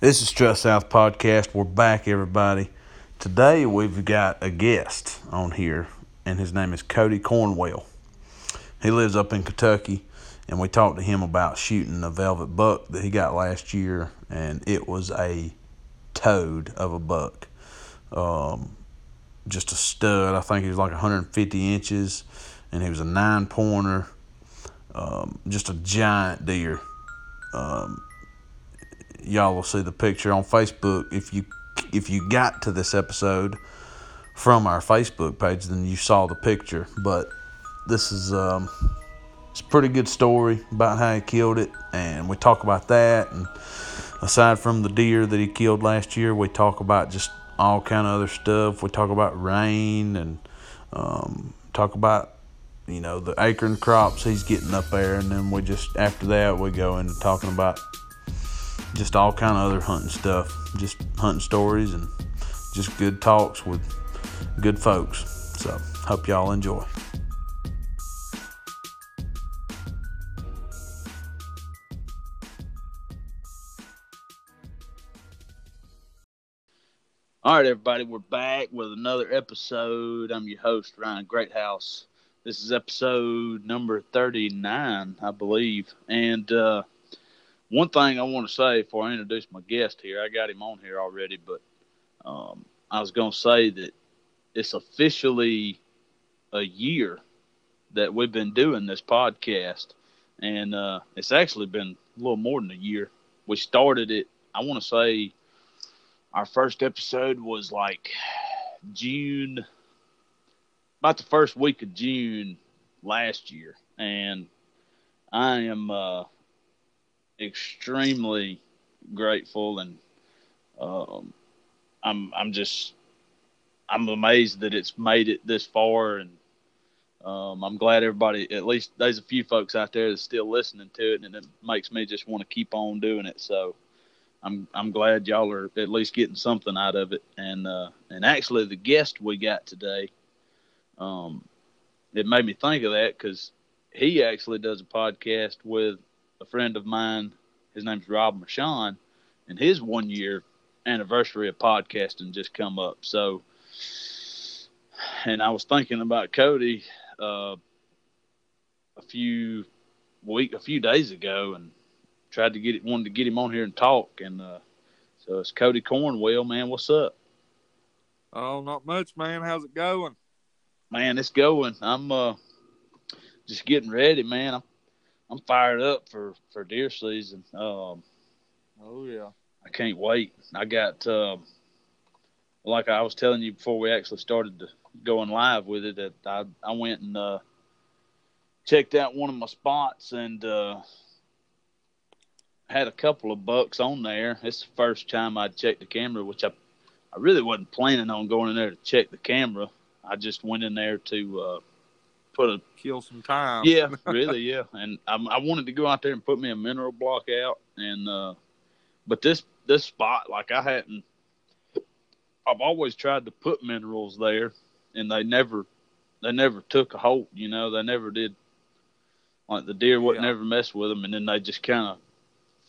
This is Trust South Podcast. We're back, everybody. Today we've got a guest on here, and his name is Cody Cornwell. He lives up in Kentucky, and we talked to him about shooting a velvet buck that he got last year, and it was a toad of a buck. Um, just a stud. I think he was like 150 inches, and he was a nine pointer. Um, just a giant deer. Um, y'all will see the picture on Facebook. If you if you got to this episode from our Facebook page, then you saw the picture. But this is um, it's a pretty good story about how he killed it, and we talk about that. And aside from the deer that he killed last year, we talk about just all kind of other stuff. We talk about rain and um, talk about you know the acorn crops he's getting up there, and then we just after that we go into talking about just all kind of other hunting stuff, just hunting stories and just good talks with good folks. So hope y'all enjoy. All right, everybody, we're back with another episode. I'm your host, Ryan Greathouse. This is episode number 39, I believe. And uh, one thing I want to say before I introduce my guest here, I got him on here already, but um, I was going to say that it's officially a year that we've been doing this podcast, and uh, it's actually been a little more than a year. We started it, I want to say our first episode was like June, about the first week of June last year, and I am uh, extremely grateful, and um, I'm I'm just I'm amazed that it's made it this far, and um, I'm glad everybody. At least there's a few folks out there that's still listening to it, and it makes me just want to keep on doing it. So. I'm I'm glad y'all are at least getting something out of it. And uh, and actually, the guest we got today, um, it made me think of that because he actually does a podcast with a friend of mine. His name's Rob Mershon, and his one year anniversary of podcasting just come up. So, and I was thinking about Cody uh, a few week a few days ago, and tried to get it wanted to get him on here and talk. And uh, so it's Cody Cornwell, man. What's up? Oh, not much, man. How's it going? Man, it's going. I'm uh just getting ready, man. I'm I'm fired up for for deer season. Um, oh yeah, I can't wait. I got um, like I was telling you before we actually started going live with it that I I went and uh, checked out one of my spots and uh, had a couple of bucks on there. It's the first time I checked the camera, which I I really wasn't planning on going in there to check the camera. I just went in there to uh, put a kill some time. Yeah, really, yeah. And I, I, wanted to go out there and put me a mineral block out, and uh, but this this spot, like I hadn't. I've always tried to put minerals there, and they never, they never took a hold. You know, they never did. Like the deer would yeah. never mess with them, and then they just kind of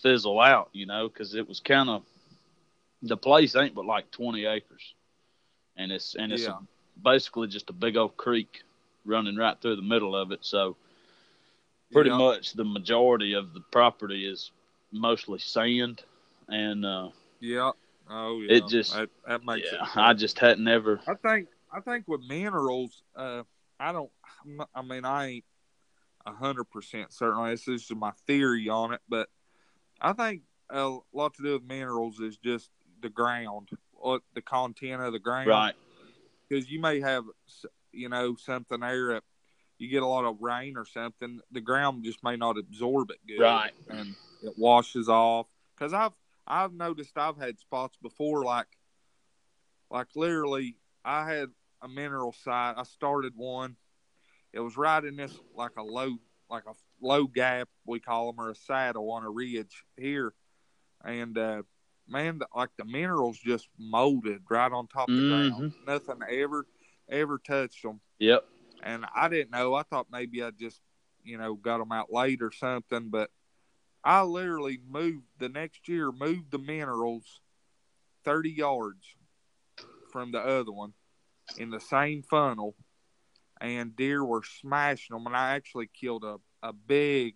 fizzle out. You know, because it was kind of the place ain't but like twenty acres, and it's and it's yeah. basically just a big old creek running right through the middle of it. So pretty much the majority of the property is mostly sand and uh yeah. Oh yeah. it just that, that makes yeah, it i just hadn't ever i think i think with minerals uh i don't i mean i ain't a hundred percent certain this is my theory on it. But i think a lot to do with minerals is just the ground what the content of the ground. Right. Because you may have you know, something there that you get a lot of rain or something, the ground just may not absorb it good, right? And it washes off. Because I've I've noticed I've had spots before like like literally I had a mineral site. I started one. It was right in this like a low like a low gap we call them or a saddle on a ridge here, and uh, man, like the minerals just molded right on top of the mm-hmm. ground. Nothing ever ever touched them. Yep. And I didn't know. I thought maybe I just, you know, got them out late or something. But I literally moved the next year, moved the minerals 30 yards from the other one in the same funnel, and deer were smashing them. And I actually killed a, a big,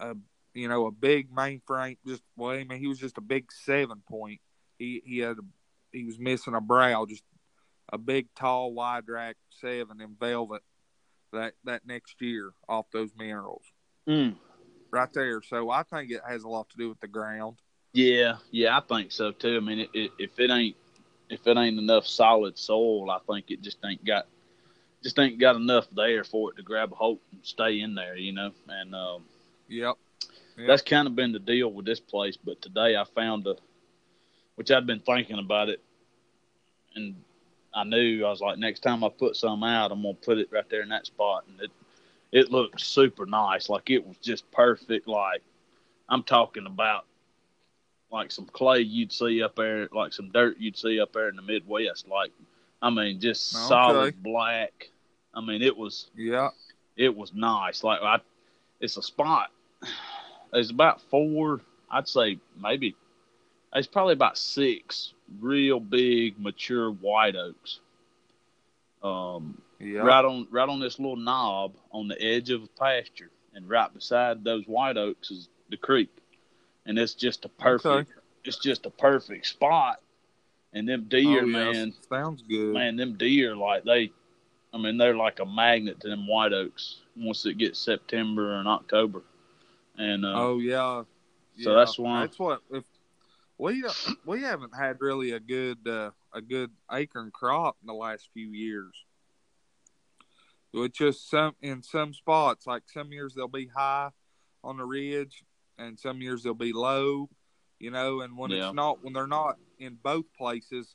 a, you know, a big mainframe. Just well, I mean, he was just a big seven point. He he had a, he was missing a brow, just a big, tall, wide rack seven in velvet. That that next year off those minerals. Mm. Right there. So I think it has a lot to do with the ground. Yeah, yeah, I think so too. I mean, it, it, if it ain't if it ain't enough solid soil, I think it just ain't got just ain't got enough there for it to grab a hold and stay in there, you know. And um, Yep. Yep. that's kind of been the deal with this place. But today I found a, which I'd been thinking about it, and I knew I was like, next time I put some out, I'm gonna put it right there in that spot, and it it looked super nice. Like it was just perfect. Like I'm talking about like some clay you'd see up there, like some dirt you'd see up there in the Midwest. Like I mean, just Okay. solid black. I mean, it was Yeah. it was nice. Like I, it's a spot. It's about four. I'd say maybe. it's probably about six real big mature white oaks. Um, Yeah. right on right on this little knob on the edge of a pasture, and right beside those white oaks is the creek, and it's just a perfect. It's just a perfect spot. And them deer, Oh, yeah. man, Sounds good. man, them deer like they, I mean, they're like a magnet to them white oaks once it gets September and October, and uh, Oh yeah. So Yeah. that's why- That's what if we we haven't had really a good uh, a good acorn crop in the last few years. With just some in some spots, like some years they'll be high on the ridge, and some years they'll be low. You know, and when Yeah. it's not when they're not in both places,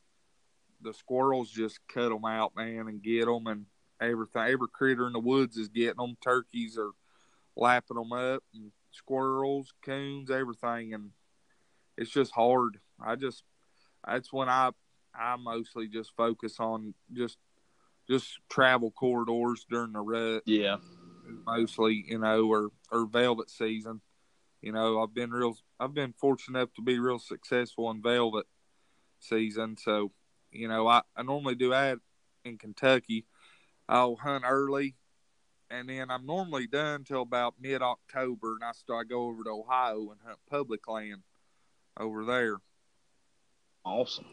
the squirrels just cut them out, man, and get them, and everything. Every critter in the woods is getting them. Turkeys are lapping them up, and squirrels, coons, everything, and it's just hard. I just that's when I I mostly just focus on just just travel corridors during the rut, yeah, mostly you know, or or velvet season. You know, I've been real. I've been fortunate enough to be real successful in velvet season. So, you know, I, I normally do that in Kentucky. I'll hunt early, and then I'm normally done till about mid October, and I start I go over to Ohio and hunt public land over there. awesome.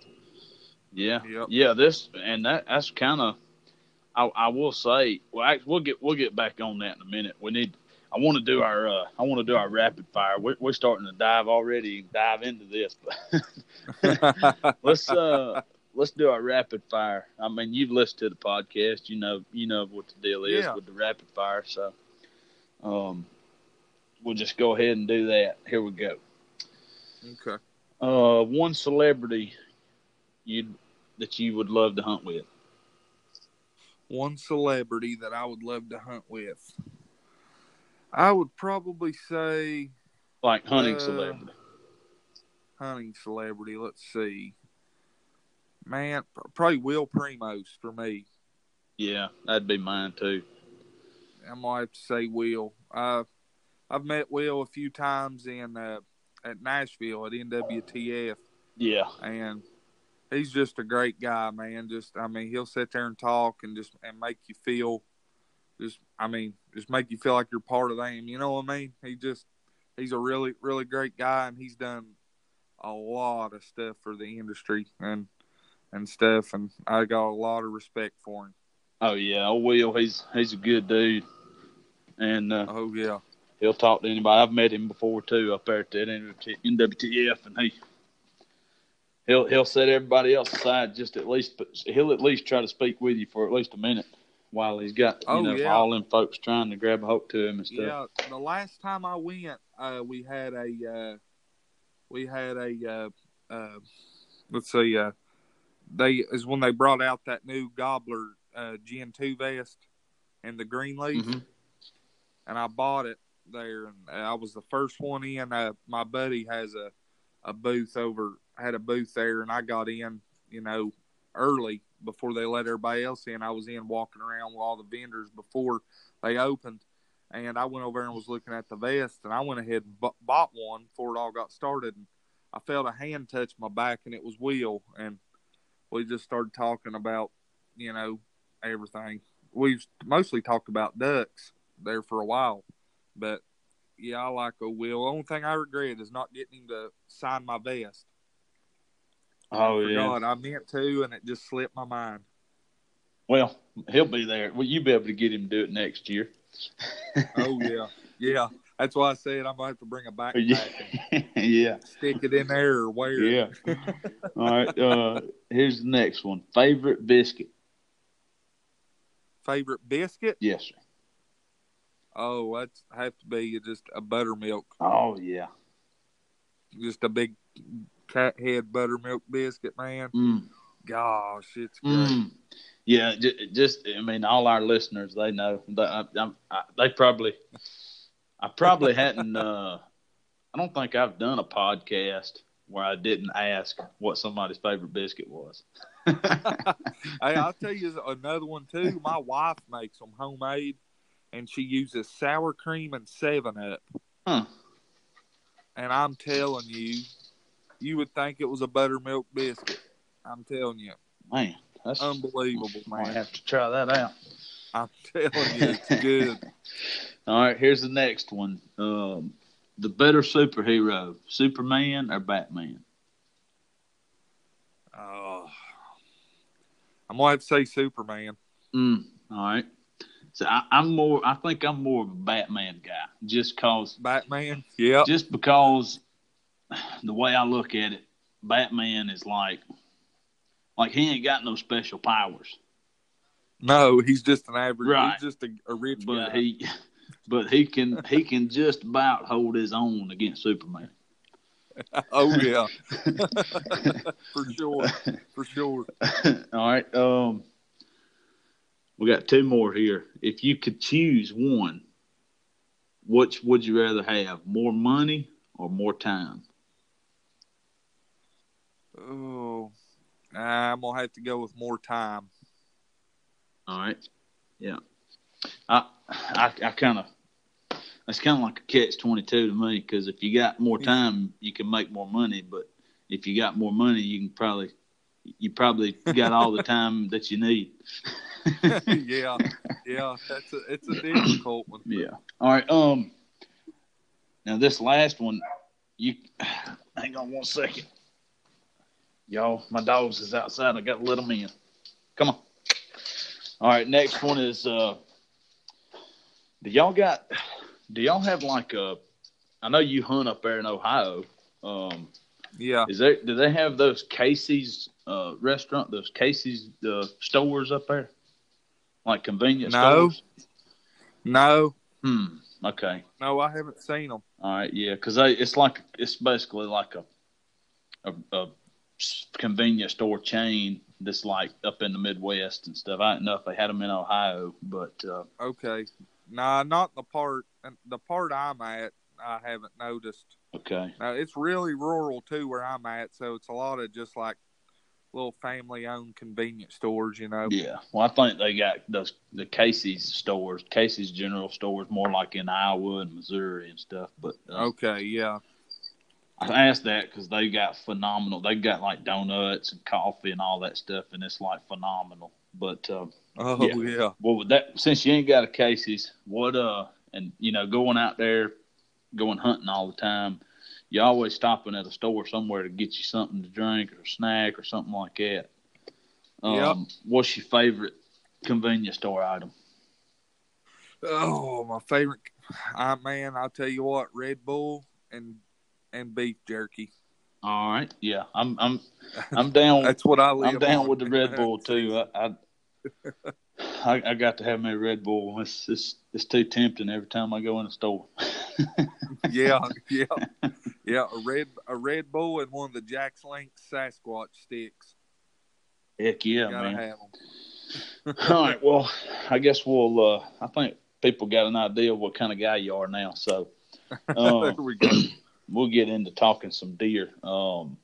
Yeah, Yep. yeah. This and that that's kind of. I, I will say, well, actually, we'll get we'll get back on that in a minute. We need. I want to do our uh, I want to do our rapid fire. We're, we're starting to dive already, dive into this, but let's uh let's do our rapid fire. I mean, you've listened to the podcast, you know you know what the deal is Yeah. with the rapid fire, so um we'll just go ahead and do that. Here we go. Okay. Uh one celebrity you that you would love to hunt with. One celebrity that I would love to hunt with. I would probably say Like hunting Uh, celebrity. hunting celebrity. Let's see. Man, probably Will Primos for me. Yeah, that'd be mine too. I might have to say Will. Uh, I've met Will a few times in uh, at Nashville at NWTF, Yeah. and he's just a great guy, man. Just I mean, he'll sit there and talk and just and make you feel, just I mean, just make you feel like you're part of them. You know what I mean? He just he's a really really great guy, and he's done a lot of stuff for the industry and and stuff, and I got a lot of respect for him. Oh yeah, oh Will, he's he's a good dude. And uh, Oh yeah. He'll talk to anybody. I've met him before too, up there at that NWTF, and he he'll he'll set everybody else aside just at least, but he'll at least try to speak with you for at least a minute while he's got you Oh, know yeah. all them folks trying to grab a hold to him and stuff. Yeah, the last time I went, uh, we had a uh, we had a uh, uh, let's see, uh, they is when they brought out that new Gobbler uh, Gen two vest and the green leaf, Mhm. and I bought it there, and I was the first one in. Uh, my buddy has a a booth over had a booth there, and I got in, you know, early before they let everybody else in. I was in walking around with all the vendors before they opened and I went over and was looking at the vest, and I went ahead and b- bought one before it all got started. And I felt a hand touch my back, and it was Will, and we just started talking about, you know, everything. We've mostly talked about ducks there for a while, but yeah, I like a Will. Only thing I regret is not getting him to sign my vest. Oh I yeah. I meant to, and it just slipped my mind. Well, he'll be there. Well, you'll be able to get him to do it next year. Oh yeah, yeah. That's why I said I'm gonna have to bring a backpack yeah. yeah. stick it in there or wear it. Yeah. All right. Uh, here's the next one. Favorite biscuit? Favorite biscuit? Yes, sir. Oh, that's have to be just a buttermilk, Oh yeah. just a big cat head buttermilk biscuit, man. Mm. Gosh, it's great. Mm. Yeah, ju- just I mean, all our listeners they know. They, I, I, I, they probably, I probably hadn't. Uh, I don't think I've done a podcast where I didn't ask what somebody's favorite biscuit was. Hey, I'll tell you another one too. My wife makes them homemade, and she uses sour cream and Seven Up. Huh. And I'm telling you, you would think it was a buttermilk biscuit. I'm telling you, Man, that's unbelievable, man. I have to try that out. I'm telling you, it's good. All right, here's the next one. Um, the better superhero, Superman or Batman? Oh, I'm gonna have to say Superman. Mm, all right. So I, I'm more. I think I'm more of a Batman guy, just cause, Batman. Yeah. just because the way I look at it, Batman is like, like he ain't got no special powers, No, he's just an average. Right. He's just a, a rich but guy. he, but he can he can just about hold his own against Superman. oh yeah, for sure, for sure. All right. Um, we got two more here. If you could choose one, which would you rather have? More money or more time? Oh, I'm gonna have to go with more time. All right. Yeah. I I, I kind of it's kind of like a catch twenty two to me because if you got more time, you can make more money. But if you got more money, you can probably you probably got all the time that you need. yeah, yeah. That's a it's a difficult one. Yeah. All right. Um. Now this last one, you hang on one second, y'all. My dogs is outside. I got to let them in. Come on. All right. Next one is uh. Do y'all got? Do y'all have like a? I know you hunt up there in Ohio. Um. Yeah. Is there? Do they have those Casey's uh restaurant? Those Casey's uh, stores up there, like convenience No. stores? No, Hmm. Okay. no, I haven't seen them. All right, yeah, because it's like it's basically like a, a a convenience store chain that's like up in the Midwest and stuff. I don't know if they had them in Ohio, but uh, Okay. Nah, not the part. The part I'm at, I haven't noticed. okay, Now it's really rural too, where I'm at, so it's a lot of just like little family-owned convenience stores. You know. yeah. Well, I think they got those the Casey's stores, Casey's General Stores, more like in Iowa and Missouri and stuff. But uh, Okay. Yeah. I asked that because they got phenomenal. They got like donuts and coffee and all that stuff, and it's like phenomenal. But uh, Oh Yeah. yeah. Well, with that since you ain't got a Casey's, what uh, and you know, going out there, going hunting all the time, you always stopping at a store somewhere to get you something to drink or a snack or something like that. Um, Yep. What's your favorite convenience store item? Oh, my favorite. I man, I'll tell you what, Red Bull and and beef jerky. All right, yeah, I'm I'm I'm down. That's what I live. I'm down on. with the Red Bull too. I, I I I got to have my Red Bull. It's it's it's too tempting every time I go in the store. yeah, yeah, yeah. A red a Red Bull and one of the Jack's Link Sasquatch sticks. Heck yeah, man. All right. Well, I guess we'll. Uh, I think people got an idea of what kind of guy you are now. So there we go. we'll get into talking some deer. Um,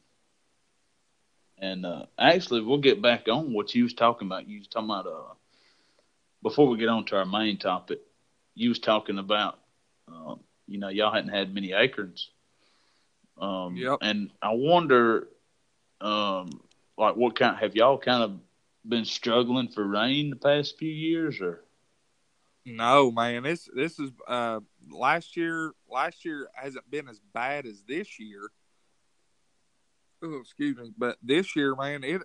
and uh, actually, we'll get back on what you was talking about. You was talking about uh, before we get on to our main topic. you was talking about, um, you know, y'all hadn't had many acorns. Um, Yep. And I wonder, um, like, what kind have y'all kind of been struggling for rain the past few years, or? No, man. This this is uh last year. Last year hasn't been as bad as this year. Oh, excuse me. But this year, man, it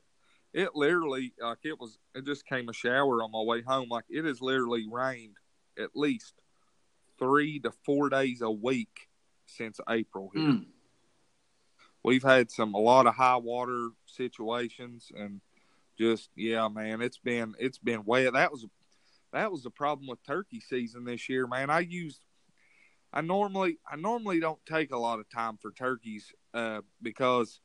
it literally like it was. It just came a shower on my way home. Like it has literally rained at least three to four days a week since April. Here. Mm. We've had some a lot of high water situations and just yeah, man. It's been it's been wet. That was that was the problem with turkey season this year, man. I used I normally I normally don't take a lot of time for turkeys uh, because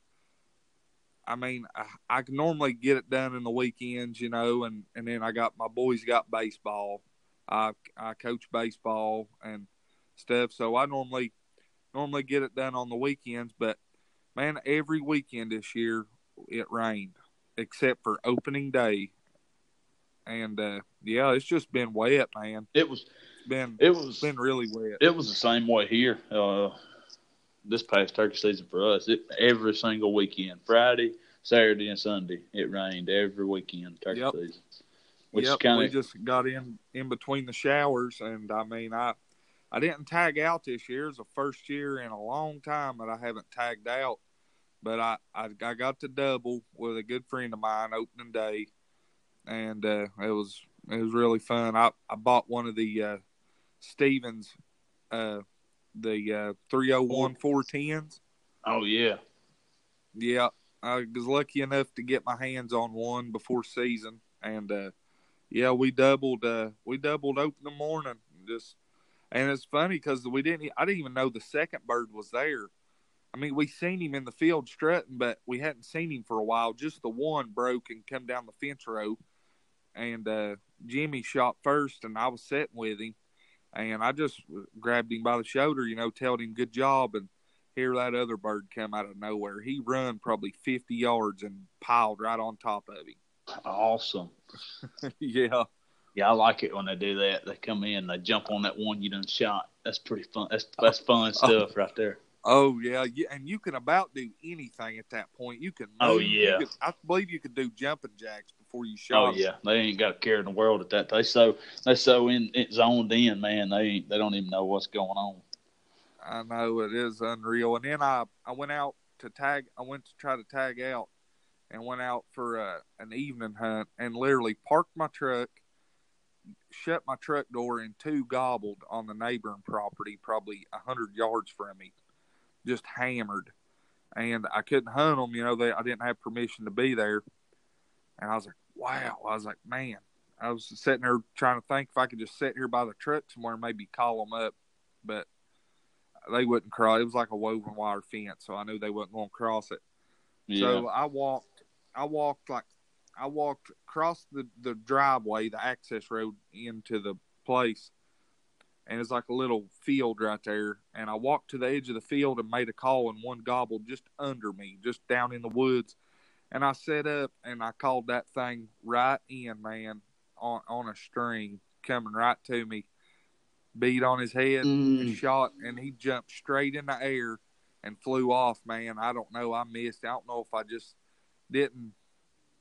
I mean I, I can normally get it done in the weekends, you know, and and then I got my boys got baseball. I I coach baseball and stuff, so I normally normally get it done on the weekends, but man, every weekend this year it rained except for opening day. And uh, yeah, it's just been wet, man. It was. It's been It was. been really wet. It was the same way here. Uh, this past turkey season for us, it, every single weekend, Friday, Saturday, and Sunday, it rained every weekend turkey Yep. season. Which yep, is kind we just got in in between the showers, and I mean, I I didn't tag out this year. It's the first year in a long time that I haven't tagged out, but I I, I got to double with a good friend of mine opening day, and uh, it was it was really fun. I I bought one of the uh, Stevens, uh, the uh, three hundred one four tens. oh yeah, Yeah, I was lucky enough to get my hands on one before season, and uh, yeah, we doubled. Uh, we doubled open the morning. Just and it's funny because we didn't. I didn't even know the second bird was there. I mean, we seen him in the field strutting, but we hadn't seen him for a while. Just the one broke and come down the fence row, and uh, Jimmy shot first, and I was sitting with him, and I just grabbed him by the shoulder, you know, told him good job, and here that other bird come out of nowhere. He run probably 50 yards and piled right on top of him. awesome. yeah. Yeah, I like it when they do that. They come in, they jump on that one you done shot. That's pretty fun. That's that's fun oh. stuff right there. Oh yeah, and you can about do anything at that point. You can. Oh, move. You yeah. could- I believe you could do jumping jacks before you shot. Oh yeah, they ain't got a care in the world at that. They so they so in it zoned in, man. They they don't even know what's going on. I know it is unreal. And then I I went out to tag. I went to try to tag out, and went out for uh, an evening hunt, and literally parked my truck, shut my truck door, and two gobbled on the neighboring property, probably a hundred yards from me, just hammered. And I couldn't hunt them. You know, they I didn't have permission to be there. And I was like, wow. I was like, man. I was sitting there trying to think if I could just sit here by the truck somewhere and maybe call them up, but they wouldn't cross. It was like a woven wire fence, so I knew they wasn't going to cross it. Yeah, So I walked, I walked like, I walked across the the driveway, the access road into the place, and it's like a little field right there. And I walked to the edge of the field and made a call, and one gobbled just under me, just down in the woods. And I set up and I called that thing right in, man, on on a string, coming right to me. Beat on his head, and Mm. shot, and he jumped straight in the air and flew off, man. I don't know. I missed. I don't know if I just didn't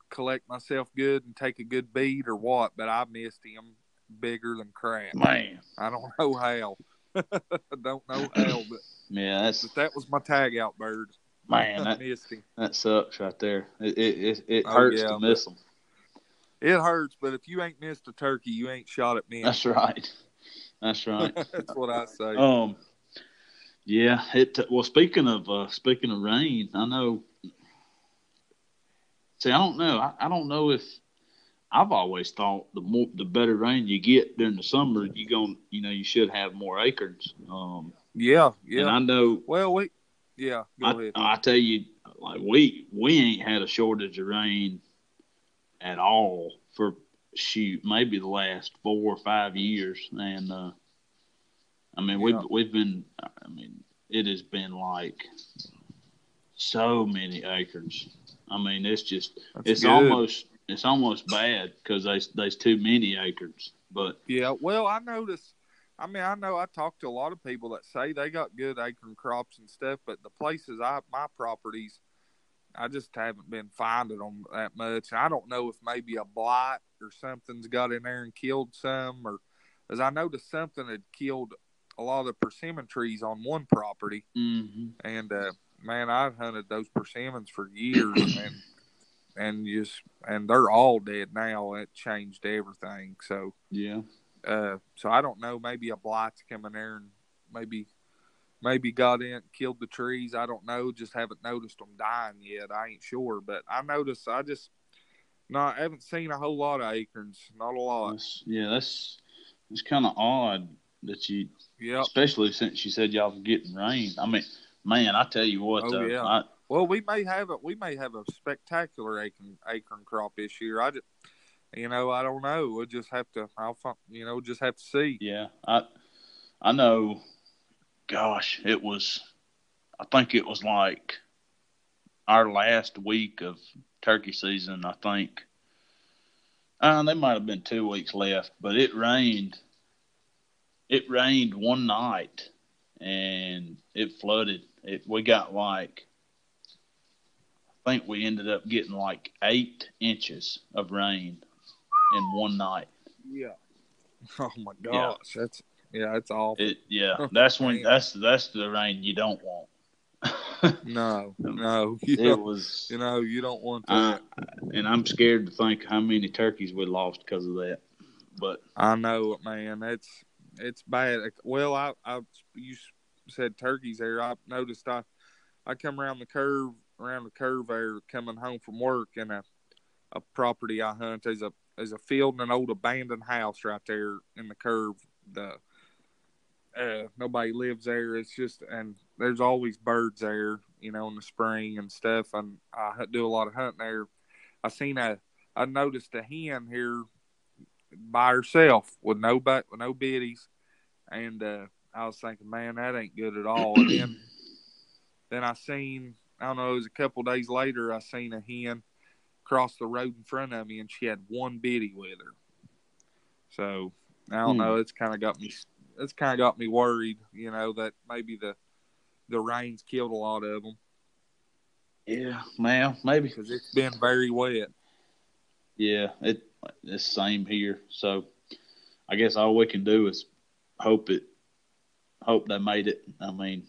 collect myself good and take a good beat or what, but I missed him bigger than crap. man. I don't know how. I don't know how, but, Yeah, that's but that was my tag out bird. man. That missed him. that sucks right there. It it it, it Oh, hurts yeah, to miss them. It hurts, but if you ain't missed a turkey, you ain't shot at me. That's right. That's right. That's what I say. Um, yeah. It well. Speaking of uh, speaking of rain, I know. See, I don't know. I, I don't know if I've always thought the more the better rain you get during the summer, you going you know you should have more acorns. Um, yeah, and. I know Well, we, yeah. Go I, ahead. I tell you, like we we ain't had a shortage of rain at all for shoot maybe the last four or five years, and uh, I mean we've we've been I mean it has been like so many acres. I mean it's just That's it's good. almost it's almost bad because there's there's too many acres, but Yeah, well, I noticed I mean, I know I talked to a lot of people that say they got good acorn crops and stuff, but the places I my properties, I just haven't been finding them that much. And I don't know if maybe a blight or something's got in there and killed some, or as I noticed something had killed a lot of the persimmon trees on one property, Mm-hmm. and uh, man, I've hunted those persimmons for years, and and just and they're all dead now. It changed everything, so. Yeah. Uh, so I don't know. Maybe a blight's coming in there and maybe maybe got in, killed the trees. I don't know. Just haven't noticed them dying yet. I ain't sure, but I noticed. I just not haven't seen a whole lot of acorns. Not a lot. That's, yeah, that's it's kind of odd that you, Yeah. especially since you said y'all was getting rain. I mean, man, I tell you what, Oh, though, yeah. I, Well, we may have a we may have a spectacular acorn acorn crop this year. I just, you know, I don't know. We'll just have to. I'll you know just have to see. yeah, I, I know. Gosh, it was. I think it was like our last week of turkey season. I think. Uh, there might have been two weeks left, but it rained. It rained one night, and it flooded. It we got like. I think we ended up getting like eight inches of rain in one night. Yeah. Oh my gosh, that's yeah, that's awful. It yeah, that's when that's that's the rain you don't want. no, no, you, it don't, was, you know, you don't want that. and I'm scared to think how many turkeys we lost because of that. But I know it, man. It's it's bad. Well, I I you said turkeys there. I noticed I I come around the curve around the curve there coming home from work and a a property I hunt. There's a there's a field and an old abandoned house right there in the curve. The uh, nobody lives there. It's just and there's always birds there, you know, in the spring and stuff. And I do a lot of hunting there. I seen a I noticed a hen here by herself with no but with no biddies, and uh, I was thinking, man, that ain't good at all. And then then I seen I don't know, it was a couple days later I seen a hen cross the road in front of me, and she had one biddy with her. So I don't Hmm. know. It's kind of got me. It's kind of got me worried. You know that maybe the the rains killed a lot of them yeah, well, maybe because it's been very wet. yeah, it it's same here. So I guess all we can do is hope it, hope they made it. I mean,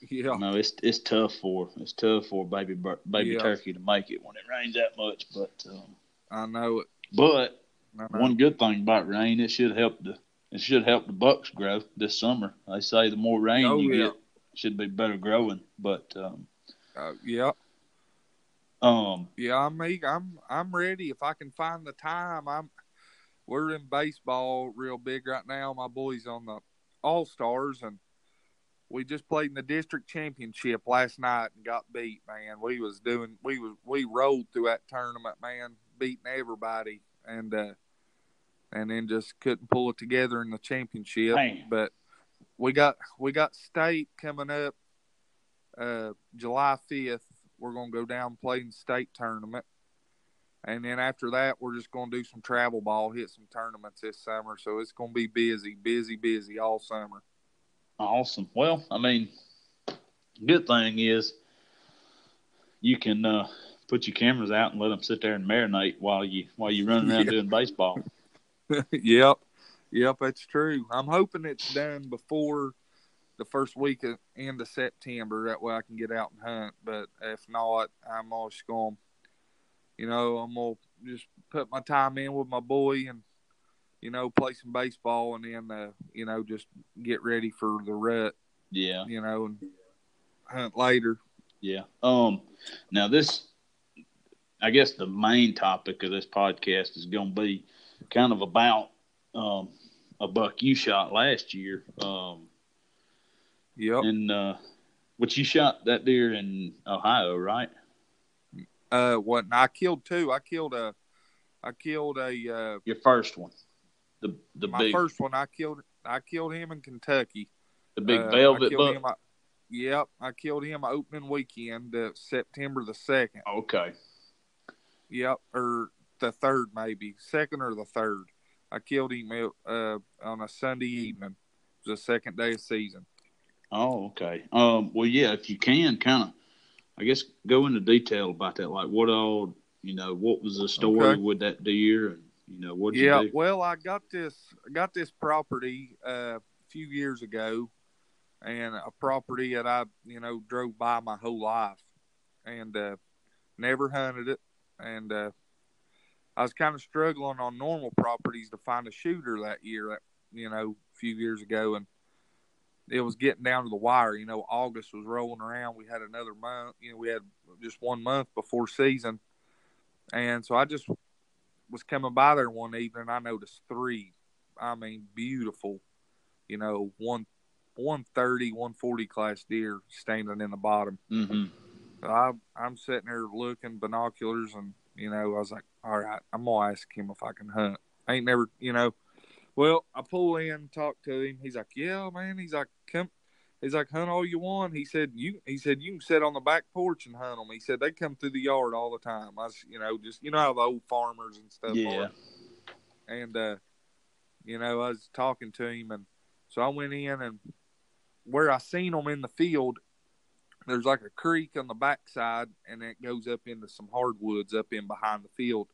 Yeah, no, it's it's tough for it's tough for baby baby Yeah. turkey to make it when it rains that much. But um, I know it. but know. One good thing about rain, it should help the it should help the bucks grow this summer. They say the more rain Oh, you yeah. get, should be better growing. But um, Uh, yeah, um, yeah. I'm. I'm I'm ready if I can find the time. I'm. We're in baseball real big right now. My boys on the All Stars, and we just played in the district championship last night and got beat. Man, we was doing we was we rolled through that tournament, man, beating everybody, and uh, and then just couldn't pull it together in the championship. Man. But we got we got state coming up uh, July fifth. We're gonna go down and play in state tournament. And then after that, we're just going to do some travel ball, hit some tournaments this summer. So it's going to be busy, busy, busy all summer. Awesome. Well, I mean, good thing is you can uh, put your cameras out and let them sit there and marinate while you while you run around Yeah. doing baseball. yep, yep, that's true. I'm hoping it's done before the first week of end of September. That way I can get out and hunt. But if not, I'm just to You know, I'm gonna just put my time in with my boy and you know play some baseball and then uh, you know just get ready for the rut. Yeah. You know, and hunt later. Yeah. Um. Now this, I guess the main topic of this podcast is going to be kind of about um a buck you shot last year. Um. Yep. And uh, which you shot that deer in Ohio, right? Uh, what? I killed two. I killed a. I killed a. Uh, Your first one, the my big first one. I killed. I killed him in Kentucky. the big Uh, velvet buck. I, yep, I killed him opening weekend, uh, September the second. Okay. Yep, or the third maybe, second or the third. I killed him uh, on a Sunday evening. It was the second day of season. Oh, okay. Um, well, yeah, if you can, kind of, I guess, go into detail about that. Like, what all, you know, what was the story Okay. with that deer, and you know, what yeah, do? well, I got this I got this property uh, a few years ago, and a property that I you know drove by my whole life, and uh, never hunted it, and uh, I was kind of struggling on normal properties to find a shooter that year, that you know, a few years ago, and it was getting down to the wire. You know, August was rolling around. We had another month. You know, we had just one month before season, and so I just was coming by there one evening. I noticed three. I mean, beautiful. You know, one 130, 140 class deer standing in the bottom. Mm-hmm. I, I'm sitting there looking binoculars, and you know, I was like, all right, I'm gonna ask him if I can hunt. I ain't never, you know. Well, I pull in, talk to him. He's like, yeah, man. He's like, come. He's like, hunt all you want. He said, you. He said, you can sit on the back porch and hunt them. He said they come through the yard all the time. I, was, you know, just you know how the old farmers and stuff Yeah. are. And uh, you know, I was talking to him, and so I went in, and where I seen them in the field, there's like a creek on the backside, and it goes up into some hardwoods up in behind the field.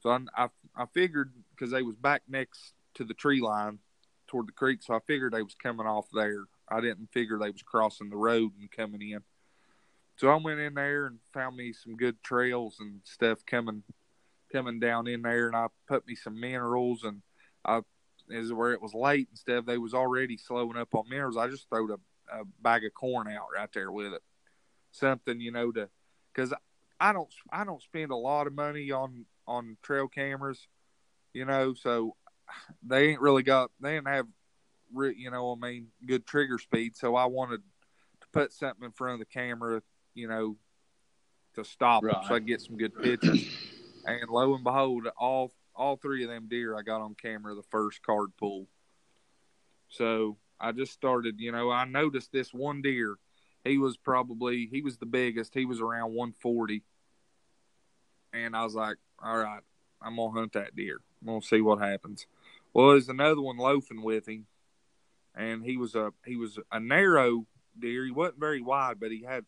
So I I, I figured because they was back next to the tree line toward the creek, so I figured they was coming off there. I didn't figure they was crossing the road and coming in. So I went in there and found me some good trails and stuff coming coming down in there, and I put me some minerals and I is where it was late and stuff. They was already slowing up on minerals. I just throwed a, a bag of corn out right there with it, something you know to because I don't I don't spend a lot of money on on trail cameras, you know, so they ain't really got they didn't have re- you know I mean good trigger speed, so I wanted to put something in front of the camera, you know, to stop them so I get some good pictures. and lo and behold, all all three of them deer I got on camera the first card pull. So I just started, you know, I noticed this one deer. He was probably he was the biggest. He was around 140. And I was like, all right, I'm gonna hunt that deer. I'm gonna see what happens. Well, there's another one loafing with him, and he was a he was a narrow deer. He wasn't very wide, but he had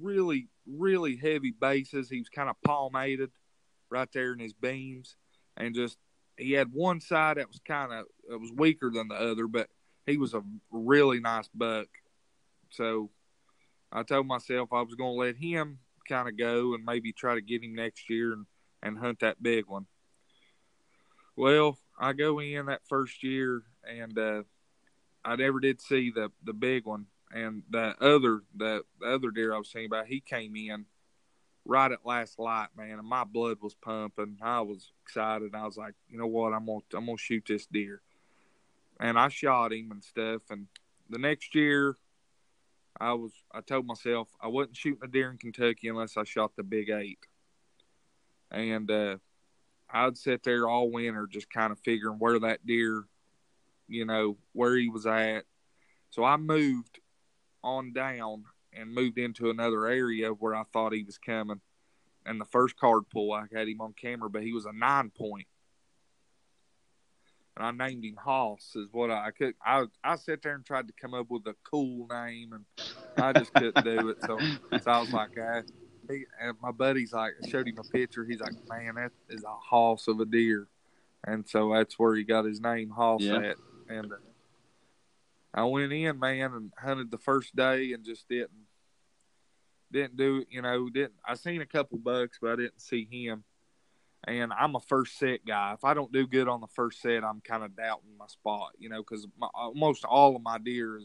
really really heavy bases. He was kind of palmated right there in his beams, and just he had one side that was kind of it was weaker than the other, but he was a really nice buck. So I told myself I was going to let him kind of go and maybe try to get him next year and, and hunt that big one. Well, I go in that first year and uh, I never did see the the big one, and the other the, the other deer I was seeing about he came in right at last light, man, and my blood was pumping. I was excited. I was like, you know what, I'm gonna I'm gonna shoot this deer, and I shot him and stuff. And the next year, I was I told myself I wasn't shooting a deer in Kentucky unless I shot the big eight, and uh, I'd sit there all winter just kind of figuring where that deer, you know, where he was at. So I moved on down and moved into another area where I thought he was coming. And the first card pull, I had him on camera, but he was a nine point. And I named him Hoss, is what I, I could. I I sat there and tried to come up with a cool name, and I just couldn't do it. So, so I was like, uh, he, and my buddy's like, I showed him a picture. He's like, man, that is a hoss of a deer, and so that's where he got his name Hoss Yeah. at. And uh, I went in, man, and hunted the first day, and just didn't didn't do you know didn't I seen a couple bucks, but I didn't see him. And I'm a first set guy. If I don't do good on the first set, I'm kind of doubting my spot, you know, because almost all of my deer,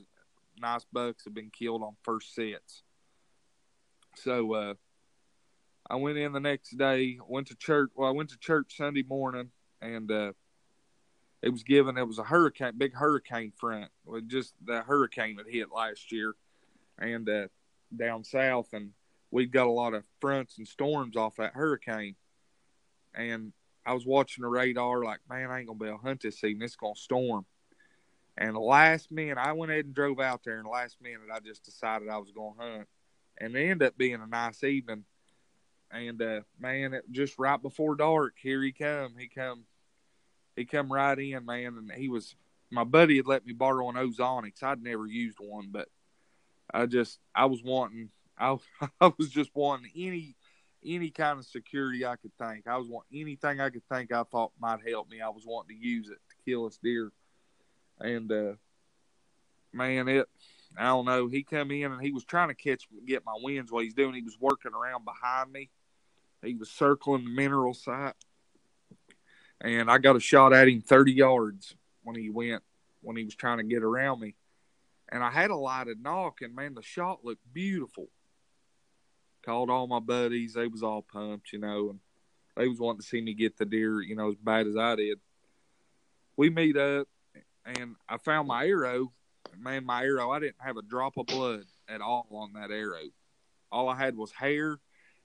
nice bucks, have been killed on first sets. So uh, I went in the next day, went to church. Well, I went to church Sunday morning, and uh, it was given. It was a hurricane, big hurricane front. with just the hurricane that hit last year, and uh, down south, and we got a lot of fronts and storms off that hurricane. And I was watching the radar, like, man, I ain't gonna be able to hunt this season. It's gonna storm. And the last minute, I went ahead and drove out there. And the last minute, I just decided I was gonna hunt. And it ended up being a nice evening. And uh, man, it, just right before dark, here he come. He come he come right in, man, and he was my buddy had let me borrow an Ozonics. I'd never used one, but I just I was wanting I I was just wanting any any kind of security I could think. I was wanting anything I could think I thought might help me. I was wanting to use it to kill this deer, and uh, man, it I don't know. He come in and he was trying to catch get my winds. What he's doing, he was working around behind me. He was circling the mineral site, and I got a shot at him thirty yards when he went when he was trying to get around me. And I had a lighted nock, and man, the shot looked beautiful. Called all my buddies; they was all pumped, you know, and they was wanting to see me get the deer, you know, as bad as I did. We meet up, and I found my arrow. Man, my arrow, I didn't have a drop of blood at all on that arrow. All I had was hair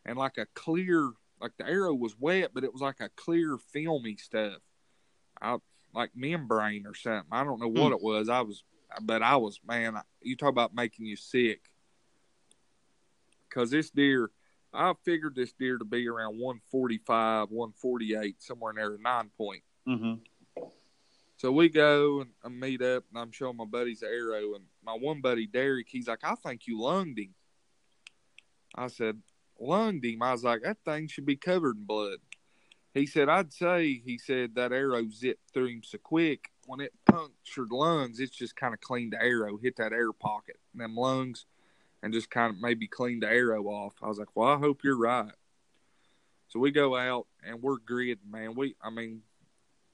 and like a clear, like the arrow was wet, but it was like a clear, filmy stuff. I like membrane or something. I don't know what hmm. it was. I was, but I was, man. You talk about making you sick. Because this deer, I figured this deer to be around 145, 148, somewhere in there, nine point. Mm-hmm. So we go and I meet up, and I'm showing my buddies the arrow, and my one buddy Derek, he's like, "I think you lunged him." I said, "Lunged him." I was like, "That thing should be covered in blood." He said, I'd say, he said, that arrow zipped through him so quick. When it punctured lungs, it's just kind of cleaned the arrow, hit that air pocket, and them lungs, and just kind of maybe cleaned the arrow off. I was like, well, I hope you're right. So we go out and we're gridding, man. We, I mean,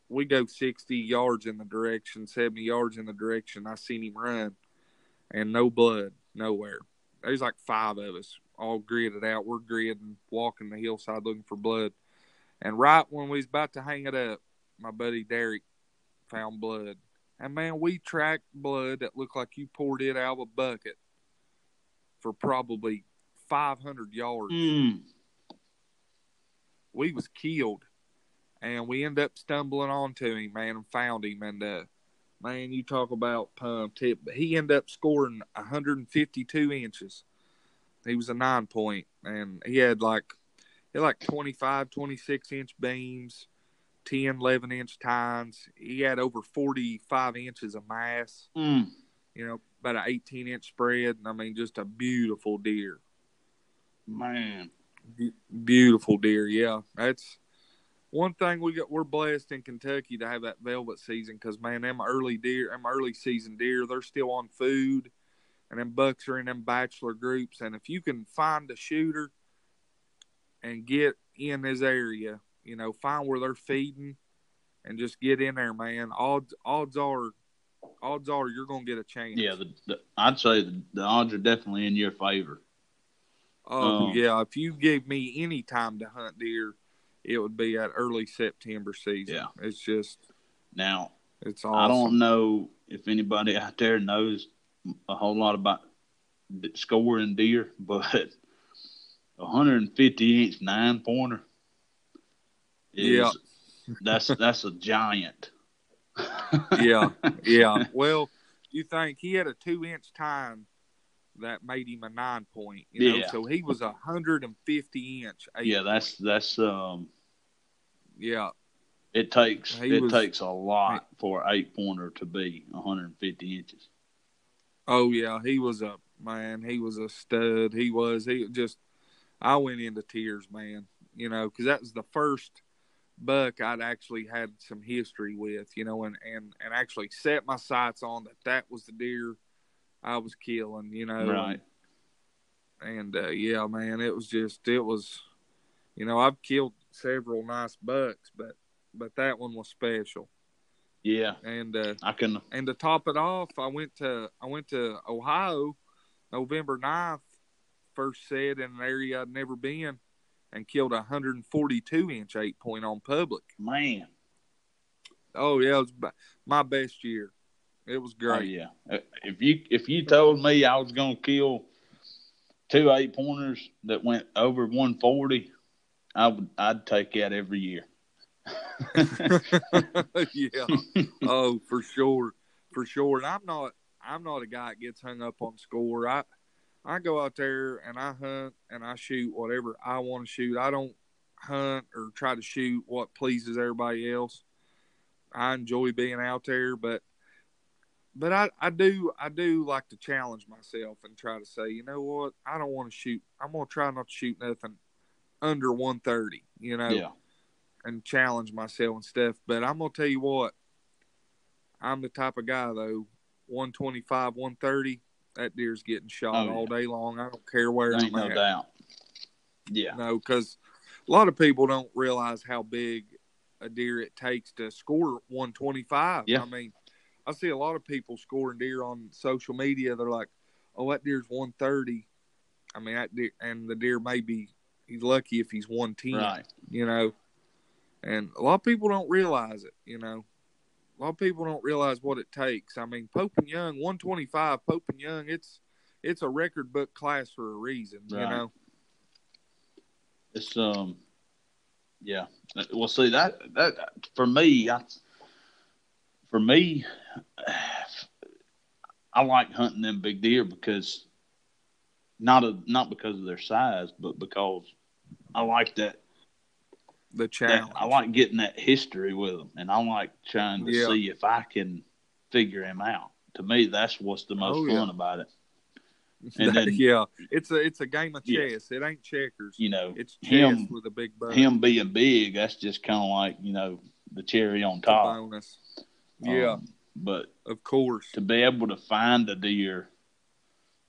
we go 60 yards in the direction, 70 yards in the direction. I seen him run and no blood, nowhere. There's like five of us all gridded out. We're gridding, walking the hillside looking for blood. And right when we was about to hang it up, my buddy Derek found blood. And man, we tracked blood that looked like you poured it out of a bucket for probably 500 yards. Mm. We was killed, and we end up stumbling onto him, man, and found him. And uh, man, you talk about pumped. He, he ended up scoring 152 inches. He was a nine point, and he had like they're like 25, 26 inch beams, 10, 11 inch tines. He had over 45 inches of mass. Mm. You know, about an 18 inch spread. I mean, just a beautiful deer. Man. Be- beautiful deer. Yeah. That's one thing we got. We're blessed in Kentucky to have that velvet season because, man, them early deer, them early season deer, they're still on food and them bucks are in them bachelor groups. And if you can find a shooter and get in this area. You know, find where they're feeding and just get in there, man. Odds odds are odds are you're gonna get a chance. Yeah, the, the, I'd say the, the, odds are definitely in your favor. Oh um, yeah, if you gave me any time to hunt deer, it would be at early September season. Yeah, it's just now. It's awesome. I don't know if anybody out there knows a whole lot about scoring deer, but 150 inch nine pointer. yeah, that's that's a giant. yeah, yeah. Well, you think he had a two inch tine that made him a nine point. You know? Yeah. So he was a hundred and fifty inch. Yeah, that's that's um. Yeah. It takes he it was, takes a lot for an eight pointer to be 150 inches. Oh yeah, he was a man. He was a stud. He was. He just I went into tears, man. You know, because that was the first buck I'd actually had some history with. You know, and and and actually set my sights on that. That was the deer I was killing. You know, right. And, uh, yeah, man, it was just it was. You know, I've killed several nice bucks, but but that one was special. Yeah, and uh, I can. And to top it off, I went to I went to Ohio, November 9th, first set in an area I'd never been and killed a 142 inch eight point on public. Man. Oh yeah, it was my best year. It was great. Oh, yeah. Uh, if you if you told me I was gonna kill two eight pointers that went over 140, I would I'd take that every year. Yeah. oh, for sure, for sure. And I'm not I'm not a guy that gets hung up on score. I I go out there and I hunt and I shoot whatever I want to shoot. I don't hunt or try to shoot what pleases everybody else. I enjoy being out there, but but I, I do I do like to challenge myself and try to say, you know what, I don't want to shoot. I'm gonna try not to shoot nothing under 130. You know, Yeah. And challenge myself and stuff. But I'm gonna tell you what, I'm the type of guy though, 125, 130. That deer's getting shot Oh, yeah. all day long. I don't care where Ain't I'm no at. doubt. Yeah. No, because a lot of people don't realize how big a deer it takes to score 125. Yeah. I mean, I see a lot of people scoring deer on social media. They're like, "Oh, that deer's 130." I mean, that deer, and the deer maybe he's lucky if he's 110. Right. You know, and a lot of people don't realize it. You know, a lot of people don't realize what it takes. I mean, Pope and Young 125. Pope and Young, it's it's a record book class for a reason. You know. It's um, yeah. Well, see that that for me, I, for me, I like hunting them big deer because not a not because of their size, but because I like that. The that challenge. I like getting that history with them, and I like trying to Yeah. see if I can figure him out. To me, that's what's the most Oh, yeah. fun about it. and then- yeah, it's a it's a game of Yeah. chess. It ain't checkers. You know, It's chess him- with a big him being big, that's just kind of like you know the cherry on the top. bonus. Yeah, Um, but of course. to be able to find a deer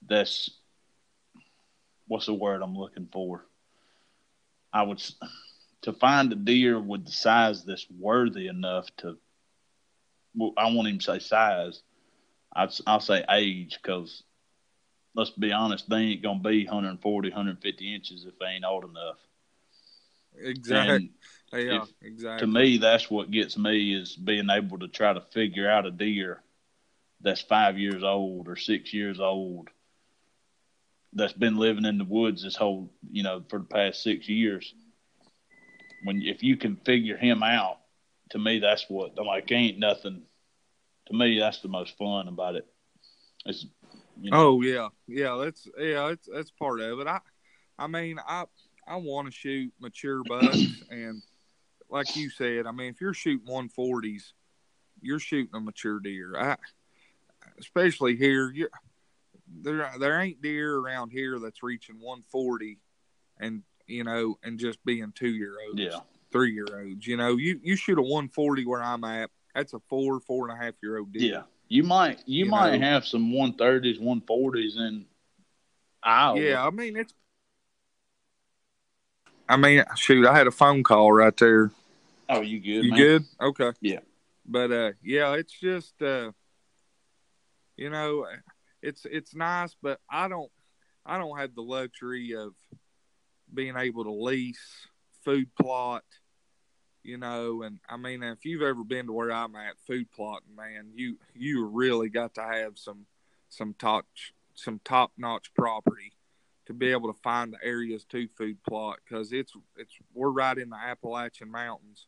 that's what's the word I'm looking for? I would to find a deer with the size that's worthy enough to. Well, I won't even say size. I'd, I'll say age because let's be honest, they ain't gonna be 140, 150 inches if they ain't old enough. Exactly. And yeah, if- exactly. to me, that's what gets me is being able to try to figure out a deer that's five years old or six years old that's been living in the woods this whole, you know, for the past six years. When if you can figure him out, to me, that's what I'm like. Ain't nothing. To me, that's the most fun about it. It's, you know, Oh yeah, yeah. That's yeah. That's that's part of it. I, I mean, I I want to shoot mature bucks, and like you said, I mean, if you're shooting 140s, you're shooting a mature deer. I, especially here, you there there ain't deer around here that's reaching 140, and you know, and just being two year olds, yeah, three year olds. You know, you you shoot a 140 where I'm at. That's a four four and a half year old deer. yeah. You might you, You might know. have some 130s, 140s in Iowa. Yeah, I mean it's. I mean, shoot, I had a phone call right there. Oh, you good? you man? good? Okay. Yeah. But uh, yeah, it's just uh, you know, it's it's nice, but I don't I don't have the luxury of being able to lease food plot. You know, and I mean, if you've ever been to where I'm at, food plotting, man, you you really got to have some some top some top notch property to be able to find the areas to food plot because it's it's we're right in the Appalachian Mountains,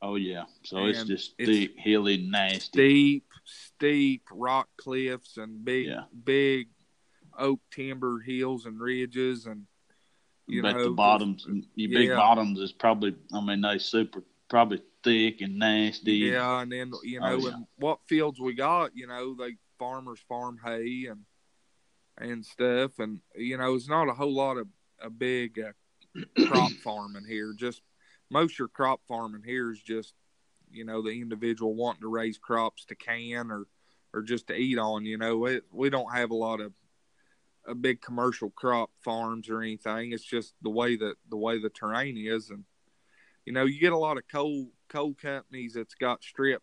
Oh yeah. So it's just it's thick, hilly, nasty. steep, steep rock cliffs and big Yeah. big oak timber hills and ridges and you bet know the bottoms, your big bottoms is probably. I mean, they super probably thick and nasty. Yeah, and then you know, Oh, yeah. and what fields we got, you know, they farmers farm hay and and stuff, and you know, it's not a whole lot of a big uh, crop farming here. Just most of your crop farming here is just you know the individual wanting to raise crops to can or or just to eat on. You know, it, we don't have a lot of a big commercial crop farms or anything. It's just the way that the way the terrain is, and you know, you get a lot of coal coal companies that's got strip,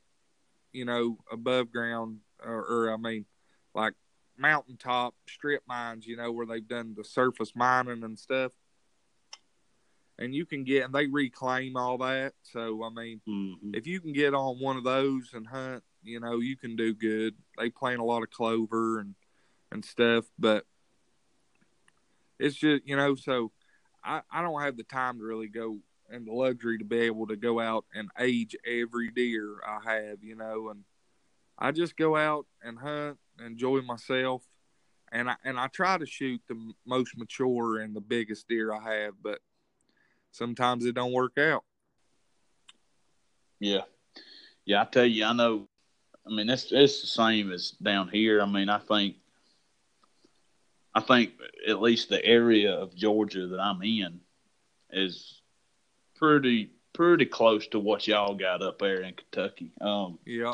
you know, above ground or, or I mean, like mountaintop strip mines, you know, where they've done the surface mining and stuff. And you can get and they reclaim all that. So I mean, Mhm. if you can get on one of those and hunt, you know, you can do good. They plant a lot of clover and and stuff, but it's just you know, so I I don't have the time to really go and the luxury to be able to go out and age every deer I have, you know, and I just go out and hunt, enjoy myself, and I and I try to shoot the most mature and the biggest deer I have, but sometimes it don't work out. Yeah. Yeah, I tell you, I know. I mean, it's it's the same as down here. I mean, I think, I think at least the area of Georgia that I'm in is pretty pretty close to what y'all got up there in Kentucky. Um, Yeah.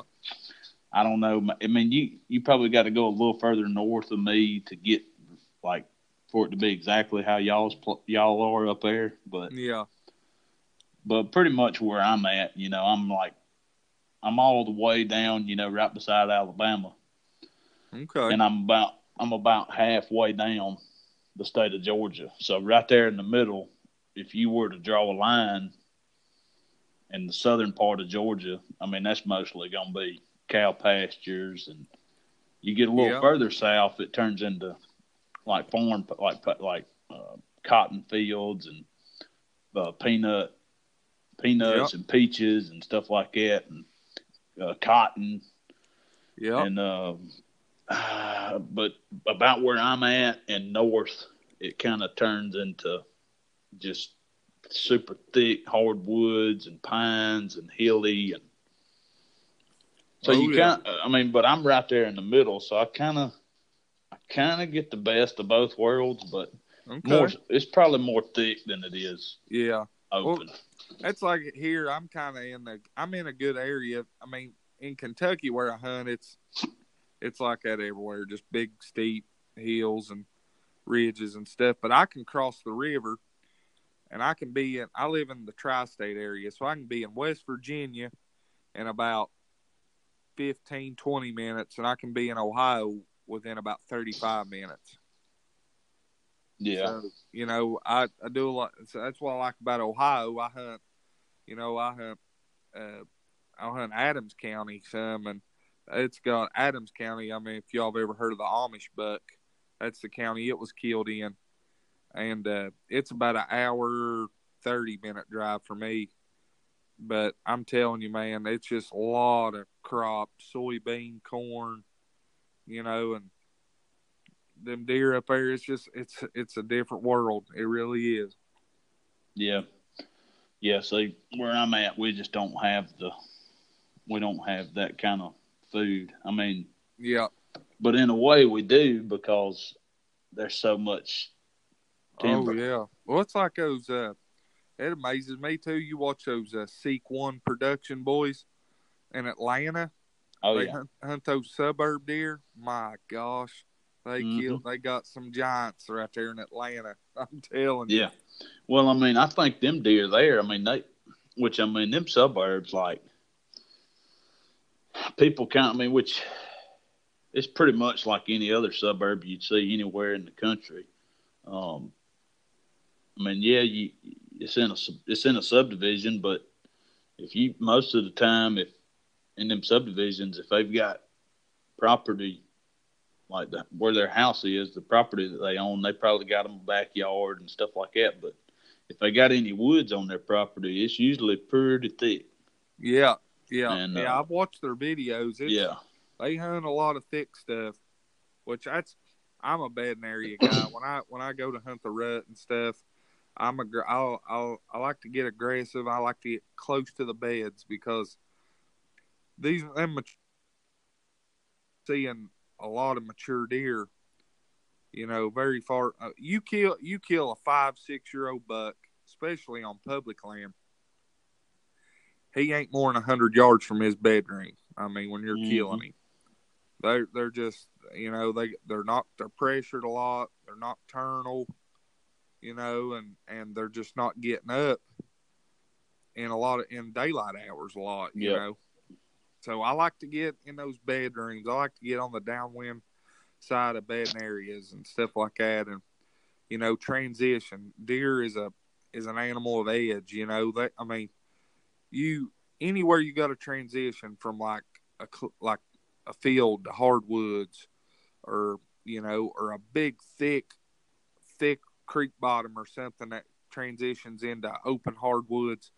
I don't know. I mean, you you probably got to go a little further north of me to get like for it to be exactly how y'all's y'all are up there. But Yeah. but pretty much where I'm at, you know, I'm like I'm all the way down, you know, right beside Alabama, Okay. and I'm about I'm about halfway down the state of Georgia. So right there in the middle, if you were to draw a line in the southern part of Georgia, I mean that's mostly going to be cow pastures, and you get a little Yeah. further south, it turns into like farm, like like uh, cotton fields and uh, peanut peanuts and peaches and stuff like that, and uh, cotton yeah. and uh, but about where I'm at and north, it kind of turns into just super thick hardwoods and pines and hilly and so Oh, you yeah. kind I mean, but I'm right there in the middle, so I kind of I kind of get the best of both worlds, but okay. more it's probably more thick than it is Yeah. open. That's like here. I'm kind of in the. I'm in a good area. I mean, in Kentucky where I hunt, it's it's like that everywhere. Just big steep hills and ridges and stuff. But I can cross the river, and I can be in. I live in the tri-state area, so I can be in West Virginia in about 15, 20 minutes, and I can be in Ohio within about 35 minutes. yeah, So, you know, I, I do a lot. So that's what I like about Ohio. I hunt, you know, I hunt, uh, I hunt Adams County some, and it's got Adams County. I mean, if y'all have ever heard of the Amish buck, that's the county it was killed in, and uh, it's about an hour thirty minute drive for me. But I'm telling you, man, it's just a lot of crop, soybean, corn, you know, and them deer up there. It's just it's it's a different world. It really is. Yeah. Yeah, see where I'm at we just don't have the we don't have that kind of food. I mean, Yeah. but in a way we do because there's so much timber. Oh yeah. Well, it's like those. Uh, it amazes me too. You watch those uh, Seek One production boys in Atlanta. Oh they yeah. hunt, hunt those suburb deer. My gosh, they Mhm. kill. They got some giants right there in Atlanta. I'm telling you. Yeah. Well, I mean, I think them deer there, I mean they which I mean them suburbs like people count I mean which it's pretty much like any other suburb you'd see anywhere in the country. Um I mean, yeah, you it's in a it's in a subdivision, but if you most of the time if in them subdivisions if they've got property like the, where their house is, the property that they own, they probably got them a backyard and stuff like that. But if they got any woods on their property, it's usually pretty thick. Yeah. Yeah. And, yeah. uh, I've watched their videos. It's, yeah, they hunt a lot of thick stuff, which that's I'm a bed and area guy. when I when I go to hunt the rut and stuff, I'm a I'll, I'll I like to get aggressive. I like to get close to the beds because these them mat- seeing a lot of mature deer. You know, very far. Uh, you kill you kill a five six year old buck, especially on public land. He ain't more than a hundred yards from his bedroom. I mean, when you're Mhm. killing him, they're they're just you know they they're not they're pressured a lot. They're nocturnal, you know, and and they're just not getting up in a lot of in daylight hours a lot. You Yeah. know, so I like to get in those bedrooms. I like to get on the downwind side of bedding areas and stuff like that, and you know, transition. Deer is a is an animal of edge. You know that I mean, you anywhere you got to transition from like a like a field to hardwoods, or you know, or a big thick thick creek bottom or something that transitions into open hardwoods.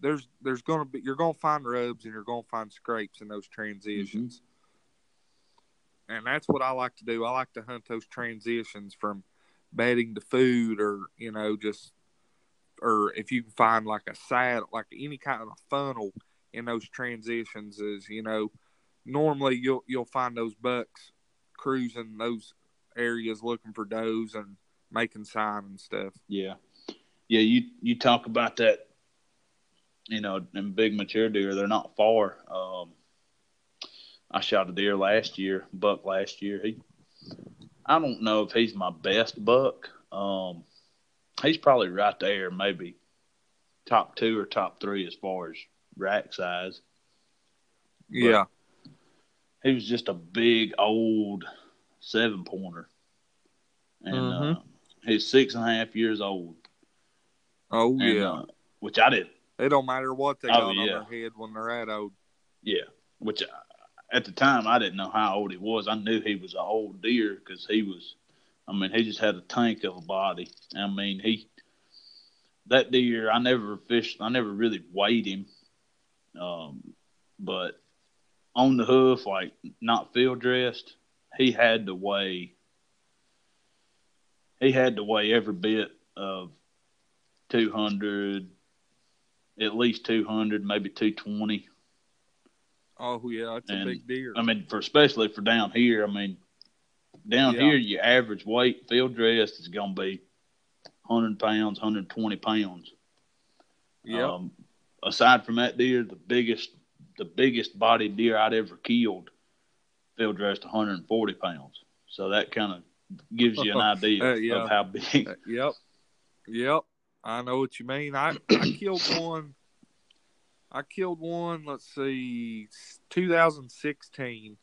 There's there's gonna be you're gonna find rubs and you're gonna find scrapes in those transitions. Mm-hmm. And that's what I like to do. I like to hunt those transitions from bedding to food or, you know, just or if you can find like a saddle like any kind of funnel in those transitions is you know normally you'll you'll find those bucks cruising those areas looking for does and making sign and stuff. Yeah, yeah. You you talk about that, you know, in big mature deer, they're not far. Um, I shot a deer last year, buck last year. He, I don't know if he's my best buck. Um, he's probably right there, maybe top two or top three as far as rack size. But yeah, he was just a big old seven pointer, and mm-hmm. uh, he's six and a half years old. Oh and, yeah, uh, which I did. It don't matter what they oh, got yeah. on their head when they're at old. Yeah, which uh, at the time I didn't know how old he was. I knew he was an old deer because he was. I mean, he just had a tank of a body. I mean, he that deer. I never fished. I never really weighed him, um, but on the hoof, like not field dressed, he had to weigh. He had to weigh every bit of two hundred, at least two hundred, maybe two twenty. Oh yeah, it's a And, big deer. I mean, for especially for down here. I mean, down Yeah. here, your average weight field dressed is going to be hundred pounds, hundred twenty pounds. yeah, Um, aside from that deer, the biggest the biggest bodied deer I'd ever killed field dressed 140 pounds. So that kind of gives you an idea Uh, yeah. of how big. Uh, yep, yep. I know what you mean. I I killed one. I killed one. Let's see, 2016.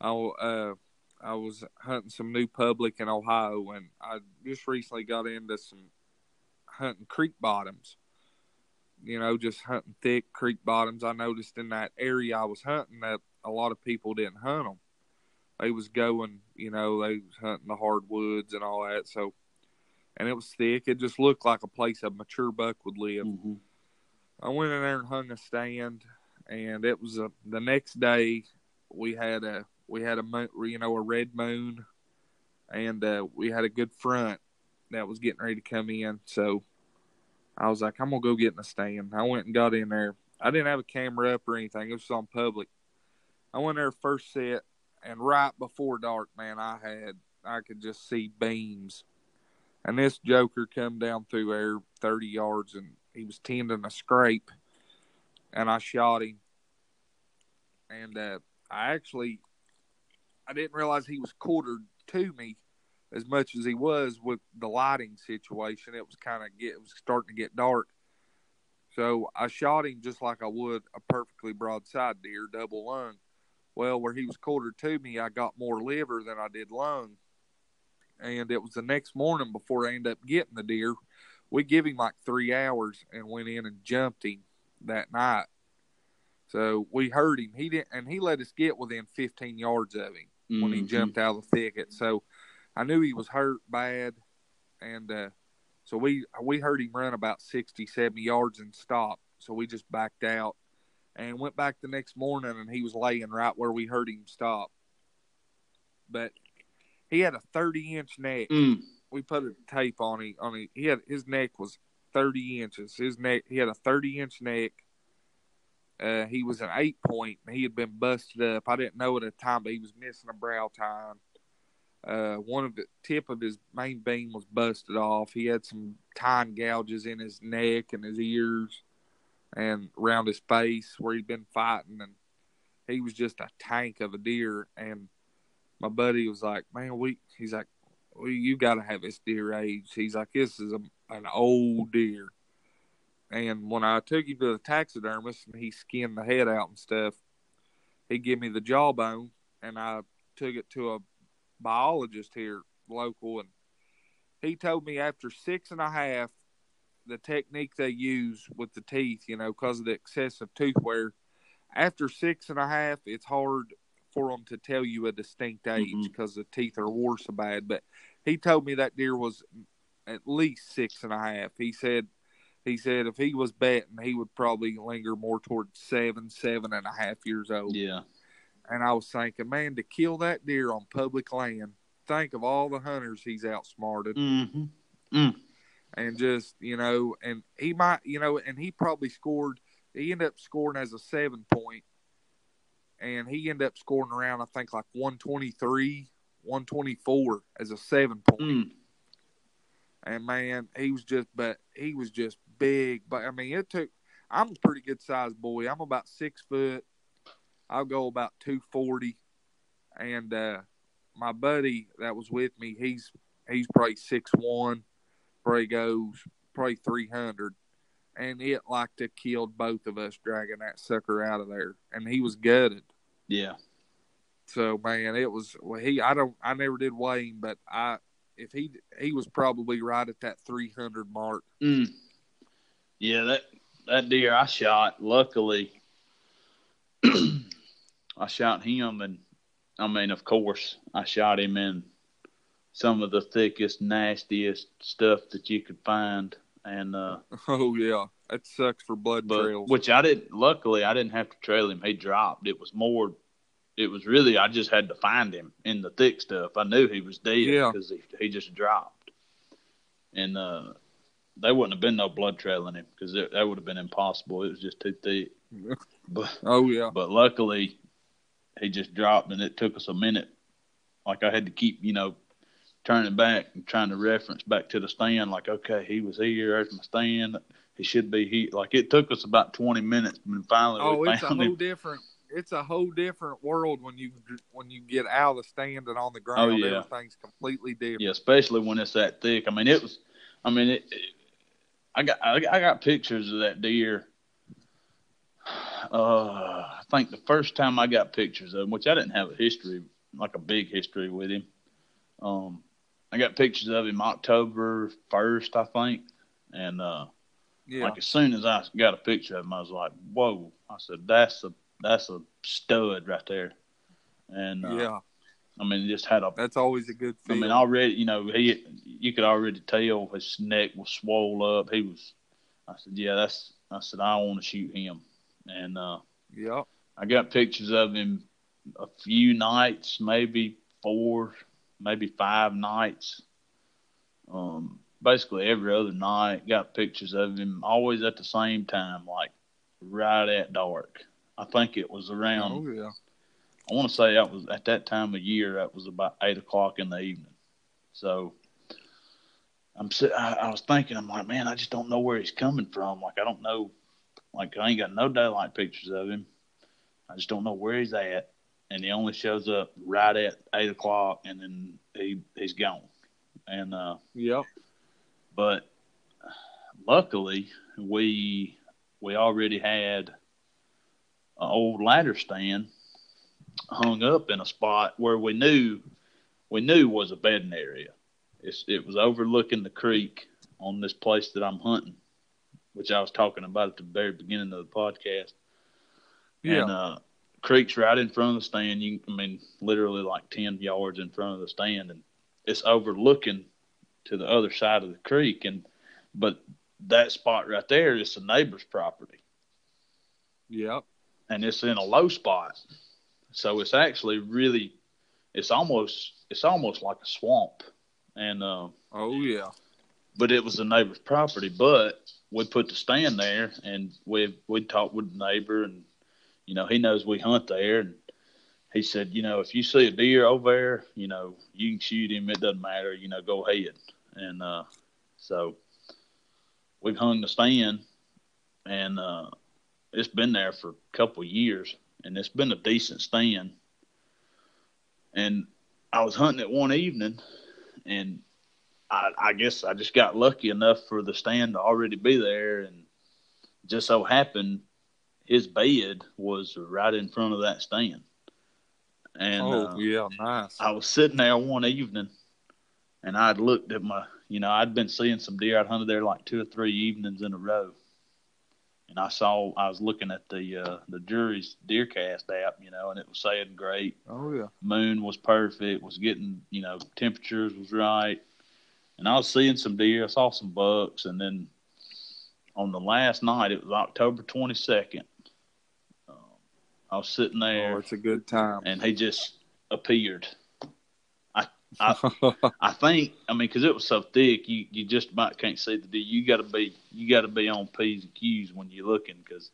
I uh I was hunting some new public in Ohio, and I just recently got into some hunting creek bottoms. You know, just hunting thick creek bottoms. I noticed in that area I was hunting that a lot of people didn't hunt them. They was going, you know, they was hunting the hardwoods and all that. So, and it was thick. It just looked like a place a mature buck would live. Mhm. I went in there and hung a stand, and it was a the next day we had a we had a you know a red moon, and uh, we had a good front that was getting ready to come in. So I was like, I'm gonna go get in a stand. I went and got in there. I didn't have a camera up or anything. It was on public. I went there first set, and right before dark, man, I had I could just see beams, and this joker come down through air thirty yards, and he was tending a scrape, and I shot him, and uh, I actually I didn't realize he was quartered to me as much as he was with the lighting situation. It was kind of get it was starting to get dark. So I shot him just like I would a perfectly broadside deer, double lung. Well, where he was quartered to me, I got more liver than I did lung. And it was the next morning before I ended up getting the deer. We give him like three hours and went in and jumped him that night. So we heard him. He didn't, and he let us get within 15 yards of him when he Mhm. jumped out of the thicket. So I knew he was hurt bad, and uh, so we we heard him run about 60, 70 yards and stop. So we just backed out and went back the next morning, and he was laying right where we heard him stop. But he had a 30 inch neck. Mm. We put a tape on him. On him. He had his neck was 30 inches. His neck. He had a 30 inch neck. Uh, he was an eight point, he had been busted up. I didn't know at the time, but he was missing a brow tine. Uh, one of the tip of his main beam was busted off. He had some tine gouges in his neck and his ears, and around his face where he'd been fighting, and he was just a tank of a deer. And my buddy was like, "Man, we," he's like, well, "You got to have this deer age." He's like, "This is a, an old deer." And when I took him to the taxidermist and he skinned the head out and stuff, he gave me the jawbone, and I took it to a biologist here local, and he told me after six and a half, the technique they use with the teeth, you know, because of the excessive tooth wear, after six and a half, it's hard for them to tell you a distinct age mm-hmm. because the teeth are worse so bad. But he told me that deer was at least six and a half. He said he said if he was betting, he would probably linger more towards seven, seven and a half years old. Yeah. And I was thinking, man, to kill that deer on public land, think of all the hunters he's outsmarted Mm-hmm. and just, you know, and he might, you know, and he probably scored he ended up scoring as a seven point, and he ended up scoring around I think like one twenty three, one twenty four as a seven point. Mm. And man, he was just but he was just big. But I mean, it took. I'm a pretty good sized boy. I'm about six foot. I'll go about two forty, and uh, my buddy that was with me, he's he's probably six one, probably goes probably three hundred, and it like to killed both of us dragging that sucker out of there, and he was gutted. Yeah. So man, it was well, he. I don't. I never did weigh him, but I if he he was probably right at that three hundred mark. Mm. Yeah, that that deer I shot. Luckily, I shot him, and I mean, of course, I shot him in some of the thickest, nastiest stuff that you could find, and uh, Oh yeah, that sucks for blood but trails. which I didn't. Luckily, I didn't have to trail him. He dropped. It was more. It was really I just had to find him in the thick stuff. I knew he was dead Yeah. because he he just dropped, and uh, there wouldn't have been no blood trailing him because that would have been impossible. It was just too thick. But oh yeah, but luckily, he just dropped, and it took us a minute. Like I had to keep you know turning back and trying to reference back to the stand. Like okay, he was here. There's my stand. He should be here. Like it took us about twenty minutes, and finally oh we it's a whole him. different. It's a whole different world when you when you get out of the stand and on the oh, ground. Oh, yeah. Everything's completely different. Yeah, especially when it's that thick. I mean, it was. I mean, it. it I got I, I got pictures of that deer. Uh, I think the first time I got pictures of him, which I didn't have a history, like a big history with him. Um, I got pictures of him October first, I think, and uh, Yeah, like as soon as I got a picture of him, I was like, "Whoa!" I said, "That's a that's a stud right there." And uh, yeah, I mean, just had a that's always a good thing. I mean, already, you know, he, you could already tell his neck was swole up. He was, I said, yeah, that's, I said, I want to shoot him. And, uh, yeah, I got pictures of him a few nights, maybe four, maybe five nights. Um, basically every other night, got pictures of him always at the same time, like right at dark. I think it was around oh yeah, I want to say that was at that time of year. That was about eight o'clock in the evening. So I'm I, I was thinking, I'm like, man, I just don't know where he's coming from. Like I don't know, like I ain't got no daylight pictures of him. I just don't know where he's at, and he only shows up right at eight o'clock, and then he he's gone. And uh, yeah. but luckily we we already had an old ladder stand hung up in a spot where we knew we knew was a bedding area. It's, it was overlooking the creek on this place that I'm hunting, which I was talking about at the very beginning of the podcast. Yeah. And uh, creek's right in front of the stand. You, I mean, literally like ten yards in front of the stand, and it's overlooking to the other side of the creek. And but that spot right there is a neighbor's property, Yep. and it's in a low spot, so it's actually really, it's almost it's almost like a swamp, and uh, Oh yeah. but it was a neighbor's property. But we put the stand there, and we we talked with the neighbor, and you know he knows we hunt there, and he said, you know, if you see a deer over there, you know, you can shoot him. It doesn't matter, you know, go ahead. And uh, so we've hung the stand, and uh, it's been there for a couple of years, and it's been a decent stand. And I was hunting it one evening, and I, I guess I just got lucky enough for the stand to already be there, and just so happened his bed was right in front of that stand. And oh uh, yeah, nice. I was sitting there one evening, and I'd looked at my, you know, I'd been seeing some deer. I'd hunted there like two or three evenings in a row, and I saw I was looking at the uh, the Drury's DeerCast app, you know, and it was saying great Oh yeah. moon was perfect, was getting, you know, temperatures was right. And I was seeing some deer, I saw some bucks, and then on the last night, it was October 22nd. Um, I was sitting there, Oh, it's a good time. and he just appeared. I I think, I mean, because it was so thick, you, you just about can't see the deer. You got to be, you got to be on p's and q's when you're looking, because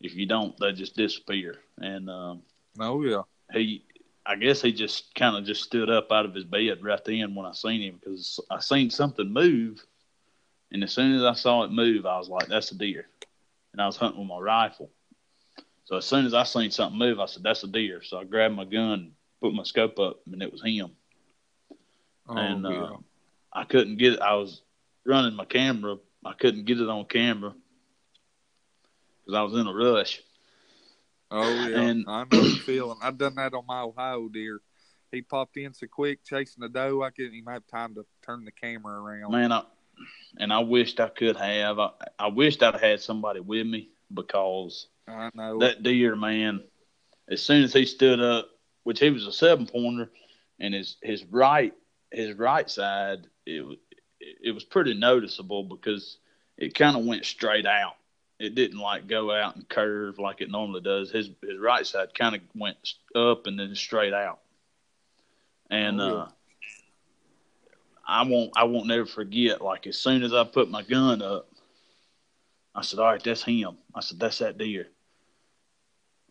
If you don't, they just disappear. And um, Oh yeah. he, I guess he just kind of just stood up out of his bed right then when I seen him because I seen something move, and as soon as I saw it move, I was like, "That's a deer," and I was hunting with my rifle. So as soon as I seen something move, I said, "That's a deer." So I grabbed my gun, put my scope up, and it was him. Oh and uh. I couldn't get it. I was running my camera. I couldn't get it on camera because I was in a rush. Oh yeah. and- I know the feeling. I've done that on my Ohio deer. He popped in so quick chasing the doe. I couldn't even have time to turn the camera around. Man, I, and I wished I could have. I, I wished I'd had somebody with me because I know. that deer, man, as soon as he stood up, which he was a seven pointer, and his his right his right side, it was it was pretty noticeable because it kind of went straight out. It didn't like go out and curve like it normally does. His his right side kind of went up and then straight out. And Oh, uh, I won't I won't never forget. Like as soon as I put my gun up, I said, "All right, that's him." I said, "That's that deer."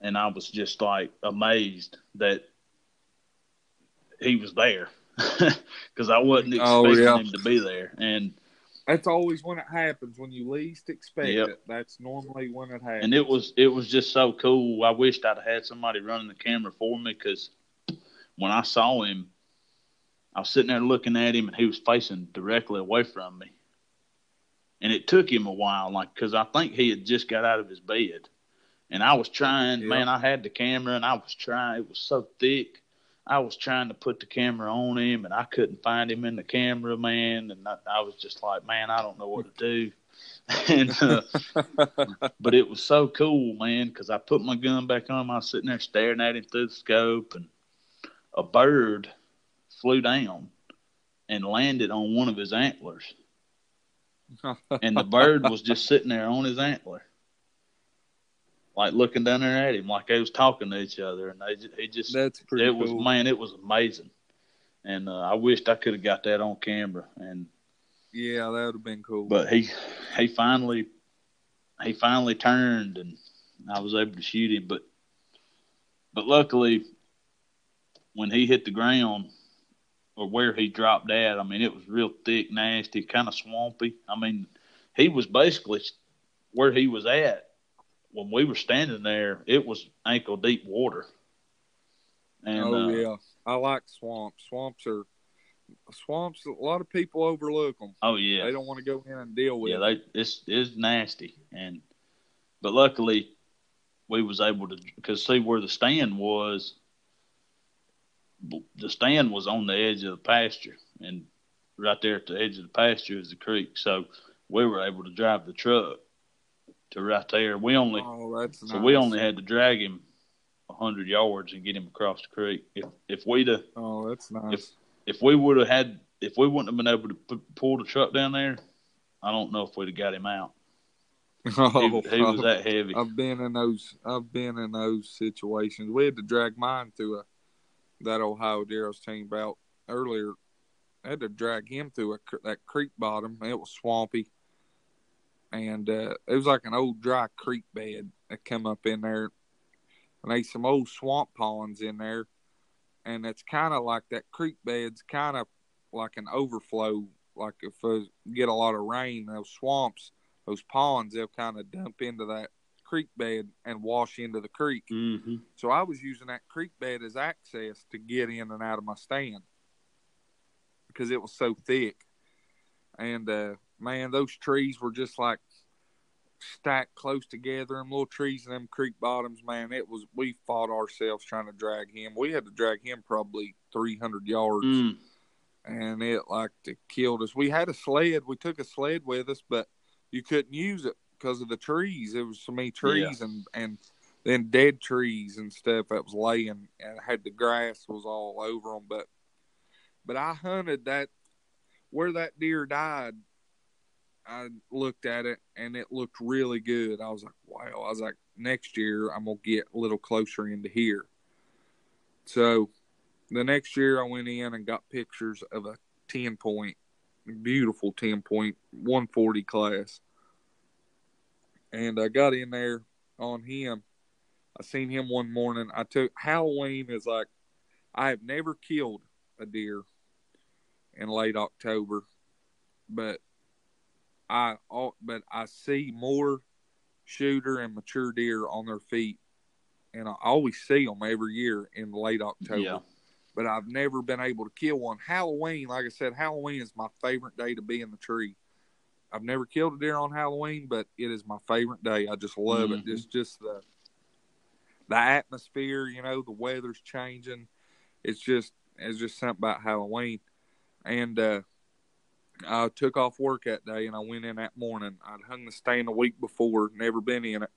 And I was just like amazed that he was there because I wasn't Oh, expecting yeah. him to be there. And That's always when it happens. When you least expect Yep. it, that's normally when it happens. and it was it was just so cool. I wished I'd had somebody running the camera for me because when I saw him, I was sitting there looking at him, and he was facing directly away from me. And it took him a while, like because I think he had just got out of his bed, and I was trying. Yeah. Man, I had the camera, and I was trying. It was so thick. I was trying to put the camera on him, and I couldn't find him in the camera, man. And I, I was just like, man, I don't know what to do. and uh, but it was so cool, man, because I put my gun back on. I was sitting there staring at him through the scope, and a bird flew down and landed on one of his antlers. And the bird was just sitting there on his antler, like looking down there at him, like they was talking to each other. And they, he just, That's pretty it cool. was man, it was amazing. And uh, I wished I could have got that on camera. And yeah, that would have been cool. but he he finally he finally turned and I was able to shoot him but but luckily when he hit the ground or where he dropped at I mean it was real thick nasty kind of swampy I mean he was basically where he was at when we were standing there it was ankle deep water and oh uh, yeah, I like swamps. Swamps are swamps. A lot of people overlook them. oh yeah They don't want to go in and deal with. yeah, it. they it's it's nasty, and but luckily we was able to because see where the stand was. The stand was on the edge of the pasture, and right there at the edge of the pasture is the creek. So we were able to drive the truck to right there. We only Oh, that's so nice. we only had to drag him a hundred yards and get him across the creek. If if we'd have Oh, that's nice. if if we would have had if we wouldn't have been able to p- pull the truck down there, I don't know if we'd have got him out. oh, He, he was oh, that heavy. I've been in those. I've been in those situations. We had to drag mine through a that Ohio deer I was telling about earlier. I had to drag him through a, that creek bottom. It was swampy, and uh, it was like an old dry creek bed that come up in there, and there's some old swamp ponds in there, and it's kind of like that creek bed's kind of like an overflow. Like if uh, get a lot of rain, those swamps those ponds, they'll kind of dump into that creek bed and wash into the creek. Mm-hmm. So I was using that creek bed as access to get in and out of my stand because it was so thick. And uh, man, those trees were just like stacked close together. Them little trees in them creek bottoms, man. It was we fought ourselves trying to drag him. We had to drag him probably three hundred yards Mm. and it like it killed us. We had a sled. We took a sled with us, but you couldn't use it because of the trees. There was so many trees and and then dead trees and stuff that was laying and had the grass was all over them. But but I hunted that where that deer died. I looked at it and it looked really good. I was like, wow. I was like, next year I'm gonna get a little closer into here. So the next year I went in and got pictures of a 10 point, beautiful 10 point 140 class. And I got in there. on him. I seen him one morning. I took Halloween is like I have never killed a deer in late October, but I but I see more shooter and mature deer on their feet, and I always see them every year in late October. Yeah. But I've never been able to kill one. Halloween, like I said, Halloween is my favorite day to be in the tree. I've never killed a deer on Halloween, but it is my favorite day. I just love Mhm. it. Just just the the atmosphere, you know, the weather's changing. It's just it's just something about Halloween. And uh I took off work that day and I went in that morning. I'd hung the stand a week before, never been in it.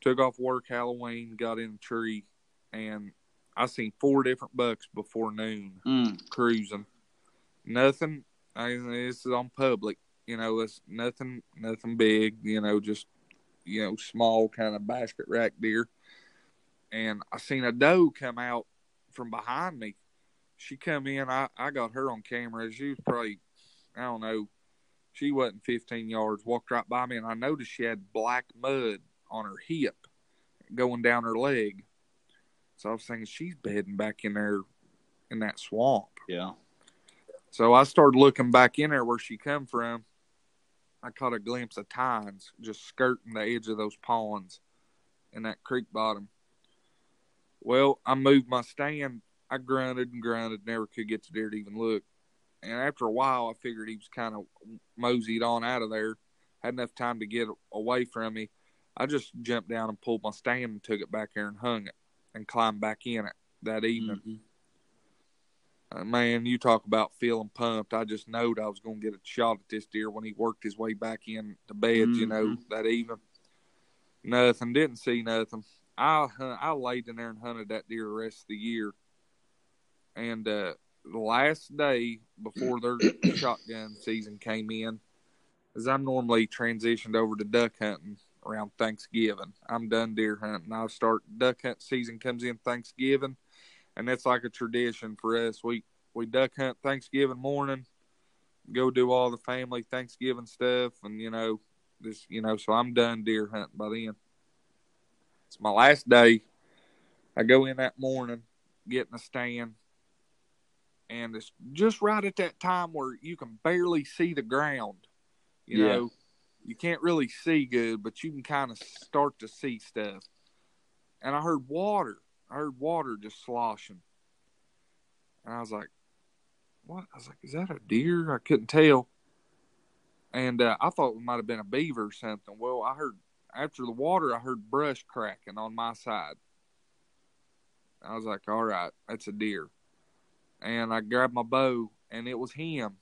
Took off work Halloween, got in the tree, and I seen four different bucks before noon Mm. cruising. Nothing. I this is on public. You know, it's nothing. Nothing big. You know, just you know, small kind of basket rack deer. And I seen a doe come out from behind me. She come in. I I got her on camera. She was probably, I don't know, she wasn't 15 yards. Walked right by me, and I noticed she had black mud on her hip, going down her leg. So I was thinking she's bedding back in there, in that swamp. Yeah. So I started looking back in there where she come from. I caught a glimpse of tines just skirting the edge of those ponds in that creek bottom. Well, I moved my stand. I grunted and grunted, never could get the deer to even look. And after a while, I figured he was kind of moseyed on out of there. Had enough time to get away from me. I just jumped down and pulled my stand and took it back there and hung it and climbed back in it that evening. Mhm. Uh, man, you talk about feeling pumped. I just knowed I was going to get a shot at this deer when he worked his way back in the beds, you know, that evening. Nothing, didn't see nothing. I I laid in there and hunted that deer the rest of the year. And uh, the last day before their shotgun season came in, as I'm normally transitioned over to duck hunting around Thanksgiving. I'm done deer hunting. I'll start duck hunt season comes in Thanksgiving and that's like a tradition for us. We we duck hunt Thanksgiving morning, go do all the family Thanksgiving stuff, and you know, this you know, so I'm done deer hunting by then. It's my last day. I go in that morning, get in a stand, and it's just right at that time where you can barely see the ground. You Yeah. know, you can't really see good, but you can kind of start to see stuff. And I heard water. I heard water just sloshing. And I was like, what? I was like, is that a deer? I couldn't tell. And uh, I thought it might have been a beaver or something. Well, I heard after the water, I heard brush cracking on my side. I was like, all right, that's a deer. And I grabbed my bow, and it was him.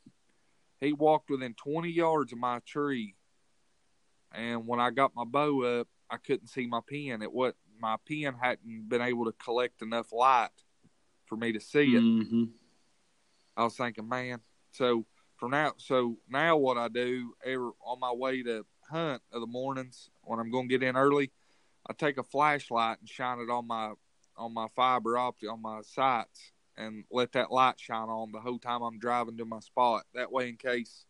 He walked within 20 yards of my tree. And when I got my bow up, I couldn't see my pin. It what my pin hadn't been able to collect enough light for me to see it. Mhm. I was thinking, man. So for now, so now what I do every, on my way to hunt of the mornings when I'm going to get in early, I take a flashlight and shine it on my on my fiber optic on my sights and let that light shine on the whole time I'm driving to my spot. That way, in case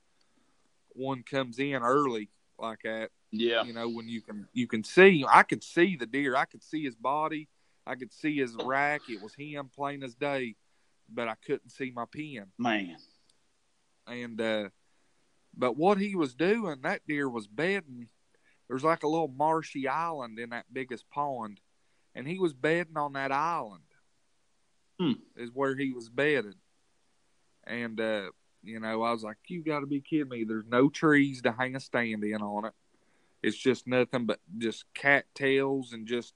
one comes in early like that, Yeah. you know when you can you can see i could see the deer i could see his body i could see his rack it was him plain as day but i couldn't see my pin Man. and uh but what he was doing that deer was bedding there's like a little marshy island in that biggest pond and he was bedding on that island Hmm. is where he was bedded. And uh you know i was like you got to be kidding me. There's no trees to hang a stand in on it. It's just nothing but just cattails and just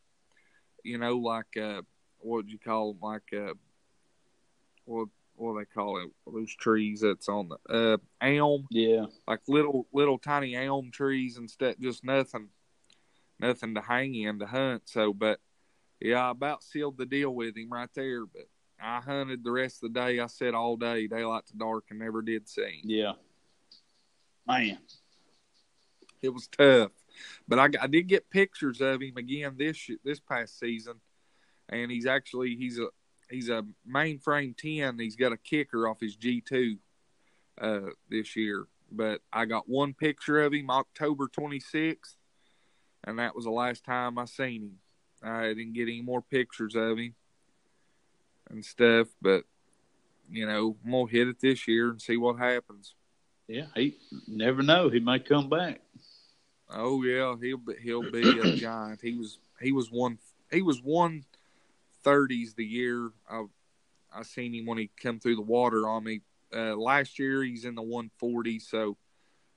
you know like uh what would you call them like uh what what do they call it? Those trees that's on the uh elm? Yeah. like little little tiny elm trees and stuff. Just nothing nothing to hang in to hunt. So but yeah i about sealed the deal with him right there but i hunted the rest of the day i said all day daylight to dark and never did see him Yeah. Man. it was tough. But I, I did get pictures of him again this this past season, and he's actually he's a he's a mainframe ten. He's got a kicker off his G two uh, this year. But I got one picture of him October twenty sixth, and that was the last time I seen him. I didn't get any more pictures of him and stuff, but you know, I'm gonna hit it this year and see what happens. Yeah, he never know. He might come back. Oh yeah, he'll be he'll be a giant. He was he was one he was one thirties the year I I seen him when he come through the water on me. Uh, last year he's in the one forty, so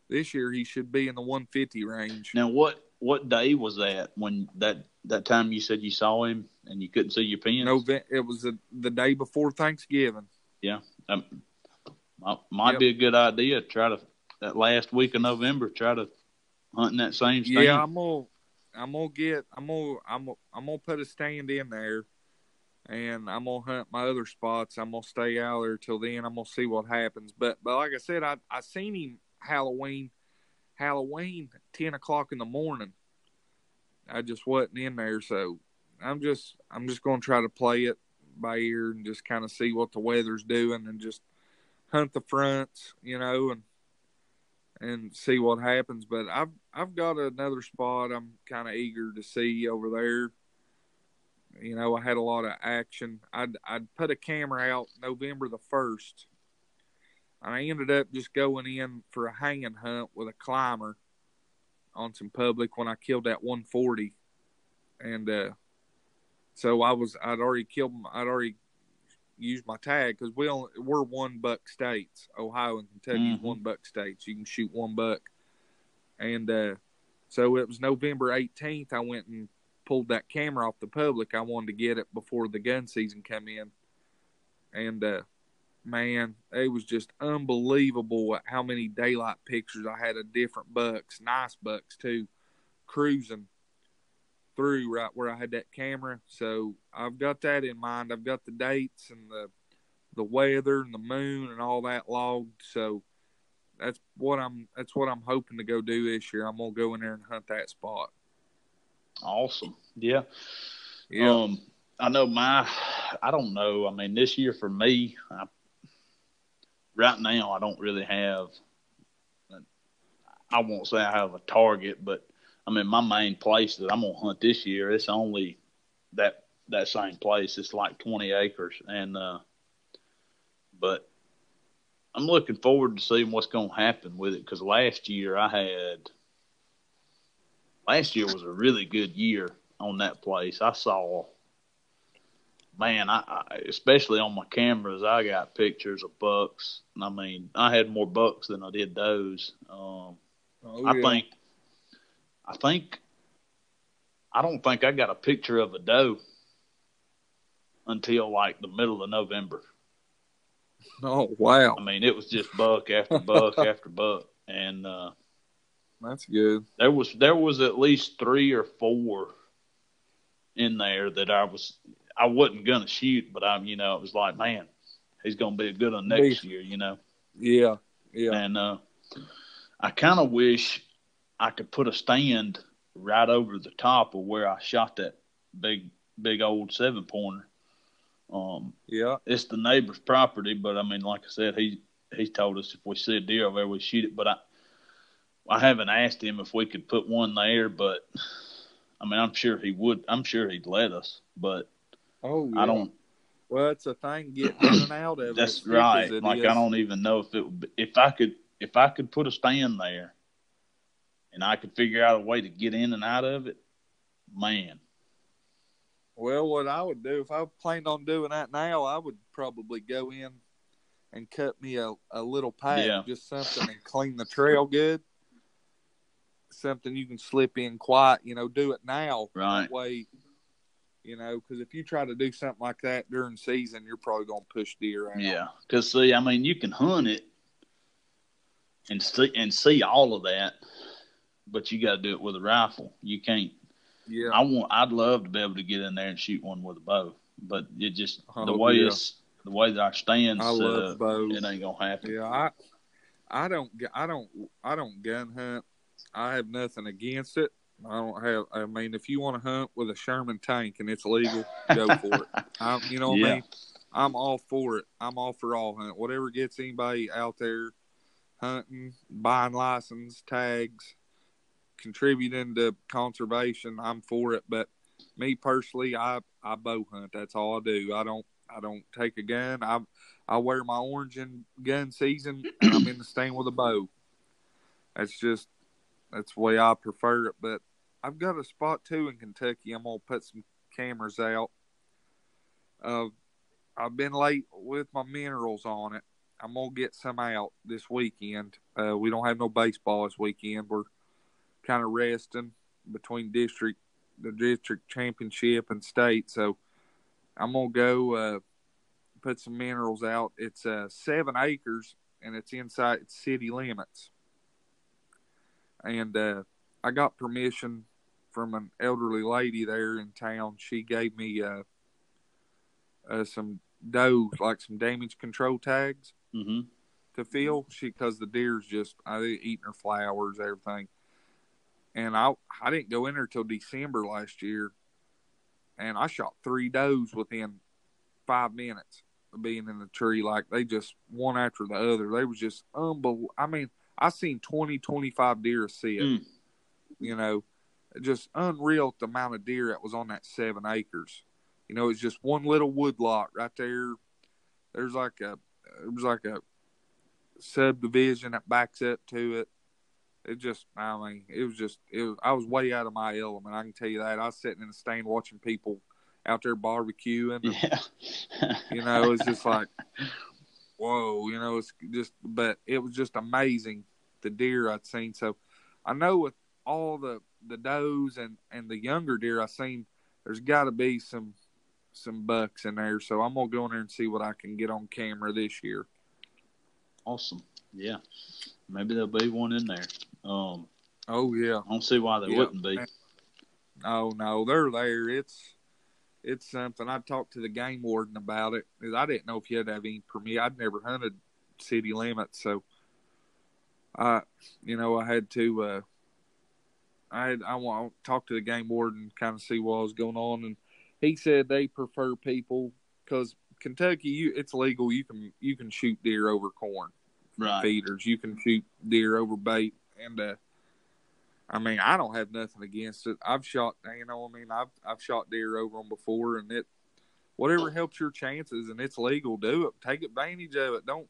this year he should be in the one fifty range. Now what what day was that when that that time you said you saw him and you couldn't see your pins? No, it was the, the day before Thanksgiving. Yeah, um, might yep. be a good idea. Try to that last week of November. Try to hunt in that same stand. Yeah, I'm gonna I'm gonna get I'm gonna I'm gonna, I'm gonna put a stand in there, and I'm gonna hunt my other spots. I'm gonna stay out there till then. I'm gonna see what happens. But but like I said, I I seen him Halloween Halloween ten o'clock in the morning. I just wasn't in there, so I'm just I'm just gonna try to play it by ear and just kind of see what the weather's doing and just hunt the fronts, you know, and and see what happens. But I've I've got another spot I'm kind of eager to see over there. You know, I had a lot of action. I'd I'd put a camera out November the first. I ended up just going in for a hanging hunt with a climber on some public when I killed that 140, and uh, so I was I'd already killed I'd already used my tag because we only, we're one buck states. Ohio and Kentucky mm-hmm. one buck states. You can shoot one buck, and uh, so it was November 18th. I went and pulled that camera off the public. I wanted to get it before the gun season come in, and uh, man, it was just unbelievable how many daylight pictures I had of different bucks, nice bucks too, cruising through right where I had that camera. So I've got that in mind. I've got the dates and the the weather and the moon and all that logged. So that's what I'm that's what I'm hoping to go do this year. I'm gonna go in there and hunt that spot. Awesome. Yeah. Yeah. Um, I know my I don't know. I mean this year for me, I, right now I don't really have I won't say I have a target, but I mean, my main place that I'm gonna hunt this year, it's only that that same place. It's like 20 acres, and uh, but I'm looking forward to seeing what's gonna happen with it because last year I had last year was a really good year on that place. I saw, man, I, I especially on my cameras, I got pictures of bucks. I mean, I had more bucks than I did those. Um, oh, yeah. I think I think I don't think I got a picture of a doe until like the middle of November. Oh wow! I mean, it was just buck after buck after buck, and uh, that's good. There was there was at least three or four in there that I was I wasn't gonna shoot, but I'm you know it was like man, he's gonna be a good one next year, you know. Yeah, yeah. And uh, I kind of wish I could put a stand right over the top of where I shot that big big old seven pointer. Um, yeah, it's the neighbor's property, but I mean, like I said, he he told us if we see a deer over there, we shoot it. But I I haven't asked him if we could put one there, but I mean, I'm sure he would. I'm sure he'd let us, but oh, yeah. I don't. Well, it's a thing getting in and out of it. That's right. Like is. I don't even know if it would. Be, if I could, if I could put a stand there and I could figure out a way to get in and out of it, man. Well, what I would do if I planned on doing that now, I would probably go in and cut me a, a little pack, yeah. just something, and clean the trail good. Something you can slip in quiet, you know, do it now. Right. That way, you know, because if you try to do something like that during season, you're probably going to push deer out. Yeah. Because, see, I mean, you can hunt it and see, and see all of that but you got to do it with a rifle. You can't. Yeah. I want. I'd love to be able to get in there and shoot one with a bow, but it just oh, the way yeah. it's the way that our stands I love bows. it ain't gonna happen. Yeah, I I don't I don't I don't gun hunt. I have nothing against it. I don't have. I mean, if you want to hunt with a Sherman tank and it's legal, go for it. I'm, you know what yeah. I mean? I'm all for it. I'm all for all hunt. Whatever gets anybody out there hunting, buying license tags, contributing to conservation, I'm for it. But me personally, I I bow hunt. That's all I do. I don't I don't take a gun. I I wear my orange in gun season, and I'm in the stand with a bow. That's just that's the way I prefer it. But I've got a spot too in Kentucky. I'm gonna put some cameras out. Uh, I've been late with my minerals on it. I'm gonna get some out this weekend. Uh, we don't have no baseball this weekend. We're kind of resting between district, the district championship and state. So I'm gonna go uh, put some minerals out. It's uh, seven acres and it's inside city limits. And uh, I got permission from an elderly lady there in town. She gave me uh, uh, some doe, like some damage control tags Mm-hmm. to fill. She because the deer's just I eating her flowers, everything. And I I didn't go in there till December last year, and I shot three does within five minutes of being in the tree. Like they just one after the other. They was just unbelievable. I mean, I seen 20, 25 deer a sit. Mm. You know, just unreal the amount of deer that was on that seven acres. You know, it's just one little wood lot right there. There's like a it was like a subdivision that backs up to it. It just, I mean, it was just, it was. I was way out of my element. I can tell you that. I was sitting in the stand watching people out there barbecuing. Yeah. You know, it's just like, whoa. You know, it's just, but it was just amazing the deer I'd seen. So, I know with all the the does and and the younger deer I seen, there's got to be some some bucks in there. So I'm gonna go in there and see what I can get on camera this year. awesome. Yeah. Maybe there'll be one in there. Um, Oh yeah. I don't see why there Yeah. wouldn't be. Oh no, they're there. It's it's something. I talked to the game warden about it I didn't know if you had to have any permit. I'd never hunted city limits, so I, you know, I had to. uh I had I want to talk to the game warden, kind of see what was going on, and he said they prefer people because Kentucky, you it's legal. You can you can shoot deer over corn Right. feeders. You can shoot deer over bait, and uh, I mean, I don't have nothing against it. I've shot, you know, I mean, I've I've shot deer over them before, and it whatever helps your chances, and it's legal. Do it. Take advantage of it. Don't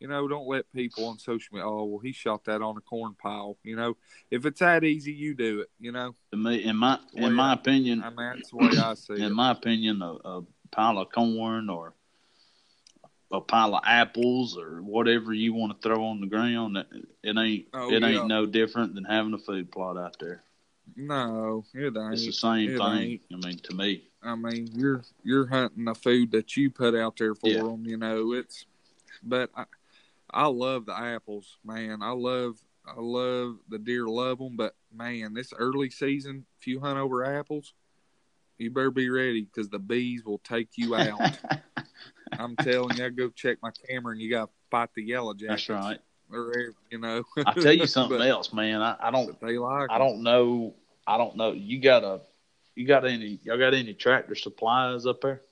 you know? Don't let people on social media. Oh, well, he shot that on a corn pile. You know, if it's that easy, you do it. You know, To me, in my in my yeah. opinion, I mean, that's the way I see it. in my opinion, a, a pile of corn or a pile of apples or whatever you want to throw on the ground, it, it ain't Oh, it ain't no different than having a food plot out there. No, it ain't. It's the same it thing. ain't. I mean, to me, I mean, you're you're hunting the food that you put out there for Yeah. them. You know, it's. But I, I love the apples, man. I love I love the deer. Love them, but man, this early season, if you hunt over apples, you better be ready because the bees will take you out. I'm telling you, I go check my camera and you got to fight the yellow jackets. that's right. Or, you know. I tell you something But- else, man. I, I don't they like. I don't know. I don't know. You got a you got any y'all got any tractor supplies up there?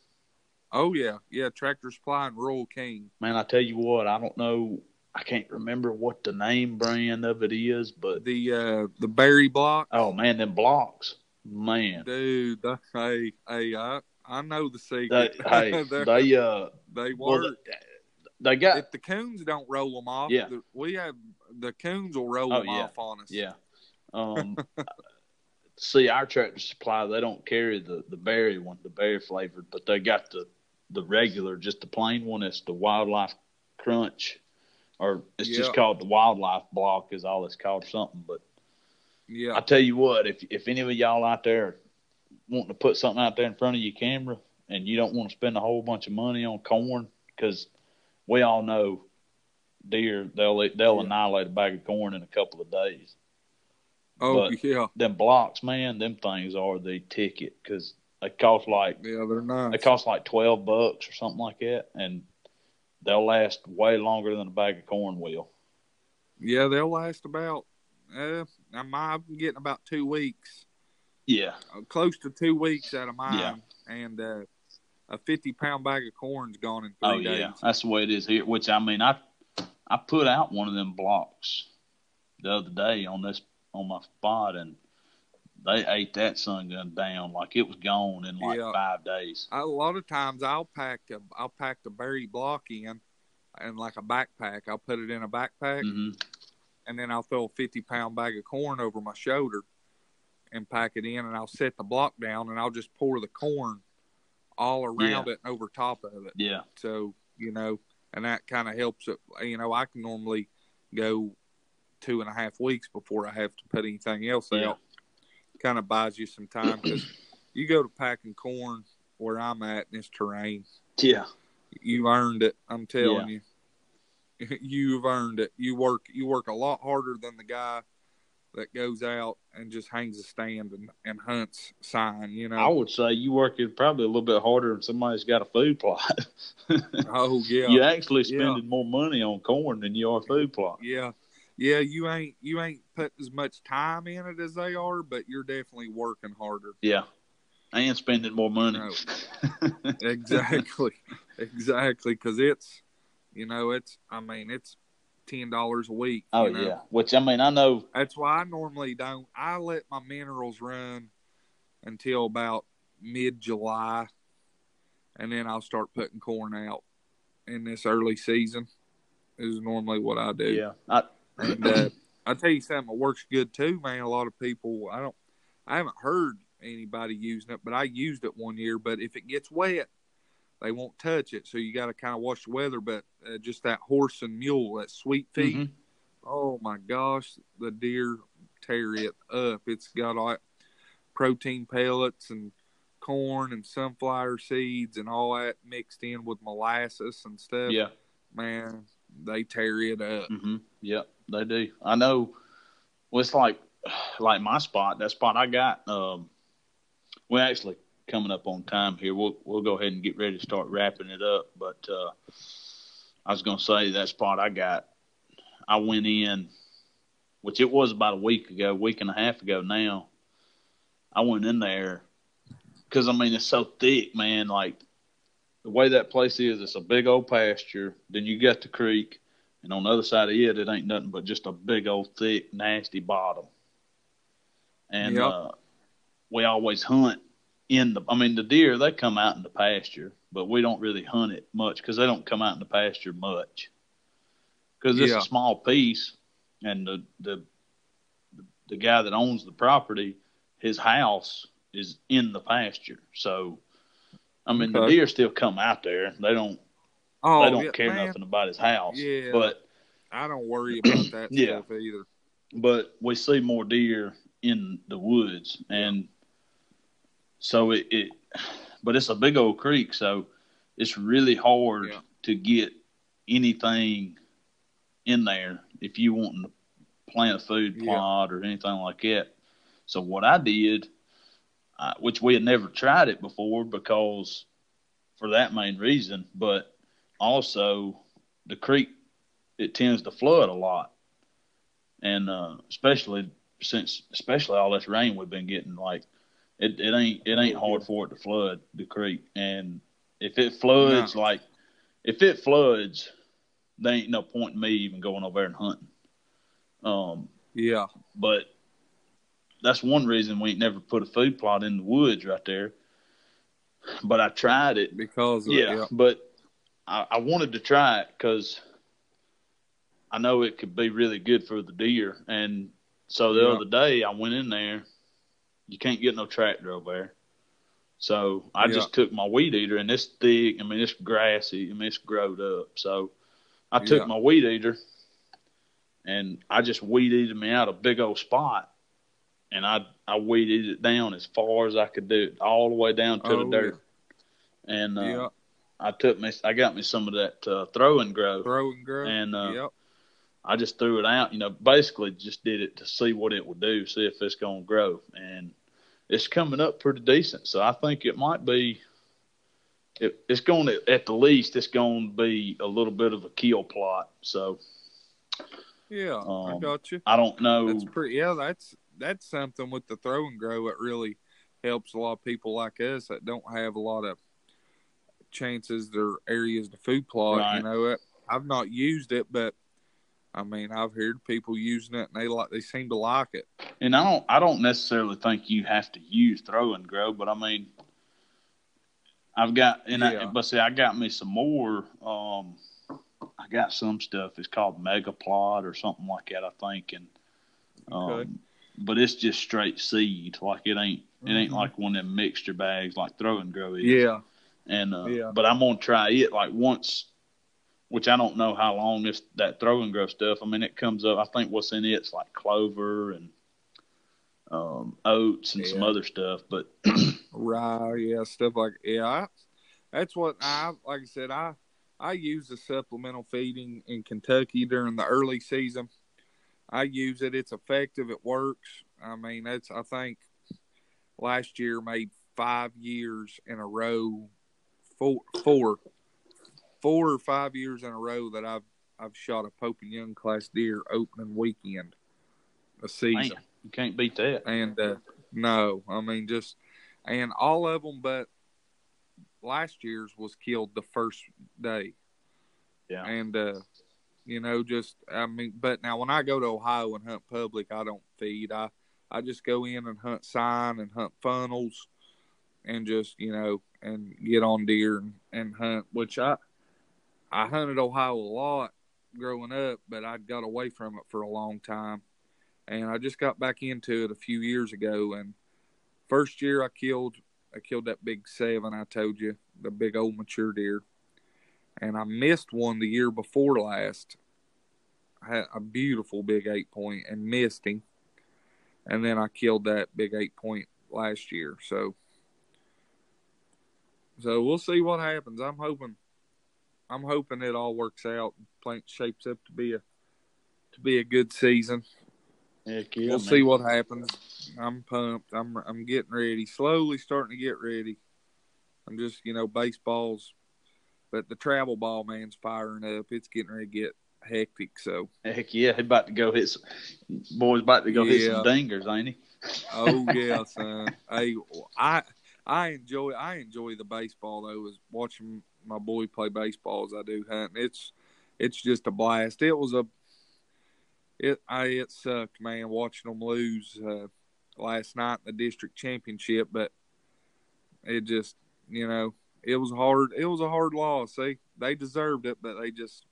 Oh yeah, yeah. Tractor Supply and Rural King. Man, I tell you what, I don't know. I can't remember what the name brand of it is, but The uh the berry block. oh man, them blocks, man. Dude, that, hey, hey, I, I know the They, secret. hey, They're- they uh, they well, work. they, they got if the coons don't roll them off, Yeah. the, we have the coons will roll Oh, them yeah. off on us. yeah. Um, see, our tractor supply they don't carry the the berry one, the berry flavored, but they got the the regular, just the plain one. It's the wildlife crunch, or it's just called the wildlife block, is all it's called, or something. But yeah, I tell you what, if if any of y'all out there wanting to put something out there in front of your camera, and you don't want to spend a whole bunch of money on corn, because we all know deer they'll they'll Yeah. annihilate a bag of corn in a couple of days. oh but- yeah, Them blocks, man, them things are the ticket because they cost like yeah, they're nice. they cost like twelve bucks or something like that, and they'll last way longer than a bag of corn will. yeah, they'll last about. Uh, I'm, getting about two weeks, Yeah, uh, close to two weeks out of mine, Yeah. and uh, a 50 pound bag of corn's gone in three oh days. yeah, that's the way it is here. Which I mean, I I put out one of them blocks the other day on this on my spot, and they ate that sun gun down like it was gone in like Yeah. five days. A lot of times I'll pack a I'll pack the berry block in, and like a backpack. I'll put it in a backpack, hmm and then I'll throw a fifty pound bag of corn over my shoulder, and pack it in, and I'll set the block down, and I'll just pour the corn all around it and over top of it. Yeah, So you know, and that kind of helps it. You know, I can normally go two and a half weeks before I have to put anything else Yeah. out. Kind of buys you some time because you go to packing corn where I'm at in this terrain. yeah, You earned it. I'm telling you, you've earned it. You work. You work a lot harder than the guy that goes out and just hangs a stand and, and hunts sign. You know. I would say you work it probably a little bit harder than somebody's got a food plot. oh yeah. you actually Yeah. spending more money on corn than you are food plot. Yeah. Yeah, you ain't you ain't put as much time in it as they are, but you're definitely working harder. Yeah, and spending more money. Exactly, exactly, because it's, you know, it's. I mean, it's ten dollars a week. oh you know? yeah, which I mean I know. That's why I normally don't. I let my minerals run until about mid July, and then I'll start putting corn out in this early season. Is normally what I do. Yeah, I, And uh, I tell you something, it works good too, man. A lot of people, I don't, I haven't heard anybody using it, but I used it one year. But if it gets wet, they won't touch it. So you got to kind of watch the weather. But uh, just that horse and mule, that sweet feed, Mhm. oh my gosh, the deer tear it up. It's got like protein pellets and corn and sunflower seeds and all that mixed in with molasses and stuff. yeah. Man, they tear it up. hmm Yep, they do. I know. Well, it's like like my spot. That spot I got. Um, we're actually coming up on time here. We'll we'll go ahead and get ready to start wrapping it up. But uh, I was gonna say that spot I got. I went in, which it was about a week ago, week and a half ago now. I went in there because I mean it's so thick, man. Like the way that place is, it's a big old pasture. Then you got the creek, and on the other side of it, it ain't nothing but just a big old thick, nasty bottom. And Yep. uh, we always hunt in the. I mean, the deer they come out in the pasture, but we don't really hunt it much because they don't come out in the pasture much. Because it's Yeah. a small piece, and the the the guy that owns the property, his house is in the pasture. So, I mean, the deer still come out there. They don't Oh, they don't yeah, care man, nothing about his house. Yeah. But I don't worry about that Yeah. stuff either. but we see more deer in the woods and so it, it but it's a big old creek so it's really hard Yeah. to get anything in there if you want to plant a food Yeah. plot or anything like that so what i did uh, which we had never tried it before because for that main reason but also the creek it tends to flood a lot and uh, especially since especially all this rain we've been getting, like it, it ain't it ain't hard for it to flood the creek. And if it floods, No. like if it floods, there ain't no point in me even going over there and hunting. Um, Yeah. but that's one reason we ain't never put a food plot in the woods right there. But I tried it Because of yeah, it. Yeah. but I, I wanted to try it because I know it could be really good for the deer. And so the Yeah. other day I went in there. You can't get no tractor over there. So I Yeah. just took my weed eater and it's thick. I mean, it's grassy. I mean, it's growed up. So I took Yeah. my weed eater and I just weed eated me out a big old spot. And I, I weeded it down as far as I could do it, all the way down to Oh, the dirt. And uh. I took me, I got me some of that uh, throw and grow. Throw and grow. And, uh, yep. I just threw it out. You know, basically just did it to see what it would do, see if it's going to grow, and it's coming up pretty decent. So I think it might be. It, it's going to, at the least, it's going to be a little bit of a kill plot. So Yeah. I um, got you. I don't know. That's pretty. Yeah. That's that's something with the throw and grow. It really helps a lot of people like us that don't have a lot of chances or areas to food plot. Right. You know, it, I've not used it, but I mean, I've heard people using it and they like they seem to like it. And I don't I don't necessarily think you have to use throw and grow, but I mean I've got and Yeah. I but see I got me some more um I got some stuff it's called Mega Plot or something like that I think and um Okay. but it's just straight seed like it ain't it ain't Mhm. like one of them mixture bags like throw and grow is. Yeah, And uh, Yeah. but I'm gonna try it like once, which I don't know how long this that throw and grow stuff. I mean, it comes up. I think what's in it's like clover and um, oats and some other stuff. But rye, yeah, stuff like yeah. I, that's what I like. I said I I use the supplemental feeding in Kentucky during the early season. I use it. It's effective. It works. I mean, that's I think last year made five years in a row, four four four or five years in a row that I've I've shot a Pope and Young class deer opening weekend a season. man, you can't beat that. And uh, no, I mean just and all of them, but last year's was killed the first day. Yeah. And uh, you know, just I mean, but now when I go to Ohio and hunt public, I don't feed. I I just go in and hunt sign and hunt funnels, and just you know and get on deer and, and hunt. Which I I hunted Ohio a lot growing up, but I got away from it for a long time, and I just got back into it a few years ago. And first year I killed I killed that big seven I told you, the big old mature deer, and I missed one the year before last. I had a beautiful big eight point and missed him, and then I killed that big eight point last year. So, so we'll see what happens. I'm hoping, I'm hoping it all works out plant shapes up to be a to be a good season. Heck yeah, we'll man. see what happens. I'm pumped. I'm I'm getting ready. Slowly starting to get ready. I'm just you know baseballs, but the travel ball man's firing up. It's getting ready to get hectic. So Heck yeah, he about to go hit. Some, boy's about to go hit some dingers, ain't he? oh yeah, son. Hey, I I enjoy I enjoy the baseball though. Is watching my boy play baseball as I do hunting. It's it's just a blast. It was a it I it sucked, man, watching them lose uh, last night in the district championship. But it just you know it was hard. It was a hard loss. They they deserved it, but they just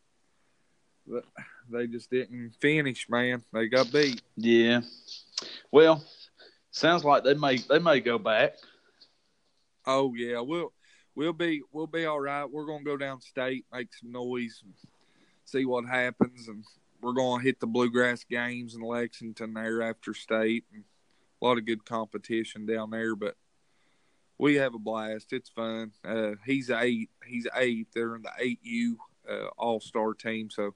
they just didn't finish, man. They got beat. Yeah. Well, sounds like they may they may go back. Oh yeah, we'll we'll be we'll be all right. We're gonna go down state, make some noise, see what happens, and we're gonna hit the bluegrass games in Lexington there after state, and a lot of good competition down there. But we have a blast. It's fun. Uh, he's eight. He's eight. They're in the eight U uh, All Star team, so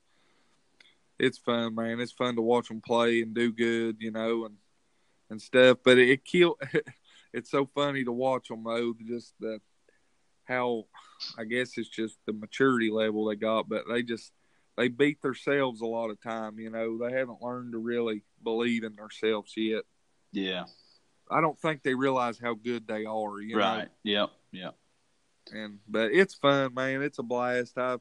it's fun, man. It's fun to watch them play and do good, you know, and and stuff. But it, it kill. it's so funny to watch them though. Just the how I guess it's just the maturity level they got, but they just they beat themselves a lot of time. You know, they haven't learned to really believe in themselves yet. Yeah. I don't think they realize how good they are. You know, right. Yep. Yep. and but it's fun, man. It's a blast. I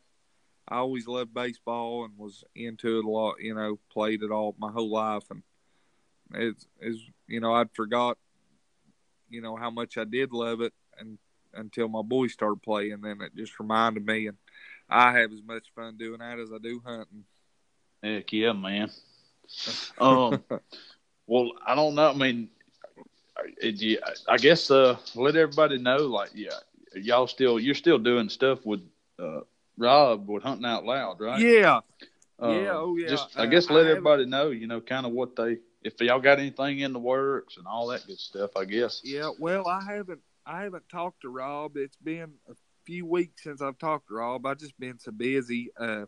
I always loved baseball and was into it a lot. You know, played it all my whole life, and it's is you know I'd forgot you know how much I did love it, and until my boys started playing, then it just reminded me, and I have as much fun doing that as I do hunting. Heck yeah, man. Um. well, I don't know. I mean, you, I guess uh, let everybody know, like, yeah, y'all still you're still doing stuff with uh, Rob with Hunting Out Loud, right? Yeah, Uh, yeah, oh, yeah. Just, I Uh, guess I let haven't- everybody know, you know, kind of what they, if y'all got anything in the works and all that good stuff. I guess. Yeah, well, I haven't I haven't talked to Rob. It's been a few weeks since I've talked to Rob. I've just been so busy. Uh,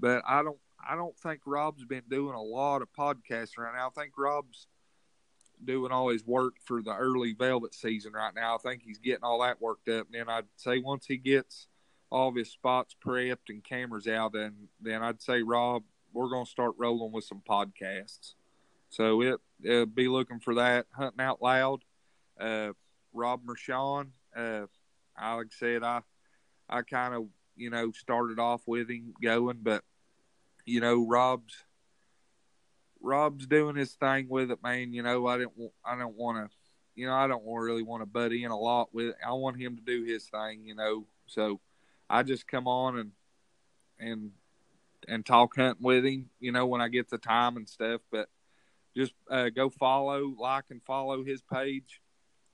but I don't I don't think Rob's been doing a lot of podcasts right now. I think Rob's doing all his work for the early velvet season right now. I think he's getting all that worked up. And then I'd say once he gets all of his spots prepped and cameras out, then then I'd say Rob, we're gonna start rolling with some podcasts. So it, will be looking for that hunting out loud. Uh, Rob Mershon, uh, like I said, I I kind of you know started off with him going, but you know, Rob's Rob's doing his thing with it, man. You know, I didn't I don't want to, you know, I don't really want to butt in a lot with. It. I want him to do his thing, you know. So I just come on and and and talk hunting with him, you know, when I get the time and stuff. But just uh, go follow, like, and follow his page.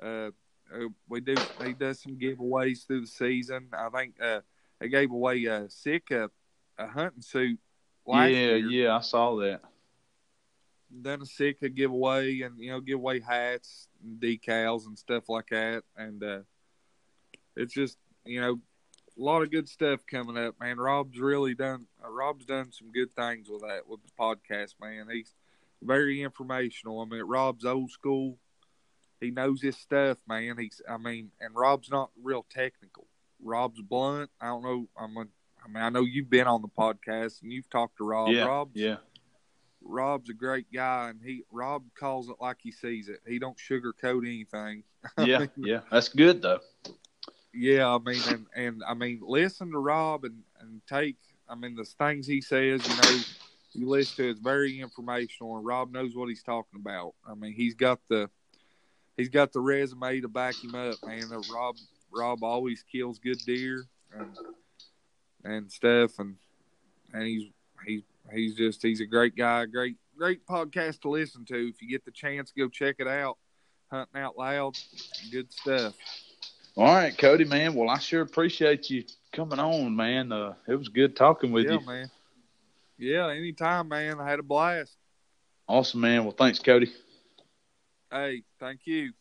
Uh, uh, we do. He does some giveaways through the season. I think uh, they gave away a Sitka, a hunting suit. yeah, year. yeah, I saw that. Done a Sitka giveaway, and you know, give away hats, and decals, and stuff like that. And uh, it's just you know, a lot of good stuff coming up, man. Rob's really done. Uh, Rob's done some good things with that with the podcast, man. He's very informational. I mean, Rob's old school he knows his stuff, man. He's, I mean, and Rob's not real technical. Rob's blunt. I don't know. I'm a, I mean, I know you've been on the podcast and you've talked to Rob. Yeah, Rob's, yeah. Rob's a great guy, and he Rob calls it like he sees it. He don't sugarcoat anything. Yeah, yeah, that's good though. Yeah, I mean, and and I mean, listen to Rob and and take. I mean, the things he says, you know, you listen to. It's very informational, and Rob knows what he's talking about. I mean, he's got the he's got the resume to back him up, man. Rob Rob always kills good deer and and stuff, and and he's he's he's just he's a great guy, great great podcast to listen to. If you get the chance, go check it out. Hunting out loud, good stuff. All right, Cody, man. Well, I sure appreciate you coming on, man. Uh, it was good talking with yeah, you, man. Yeah, anytime, man. I had a blast. Awesome, man. Well, thanks, Cody. Hey, thank you.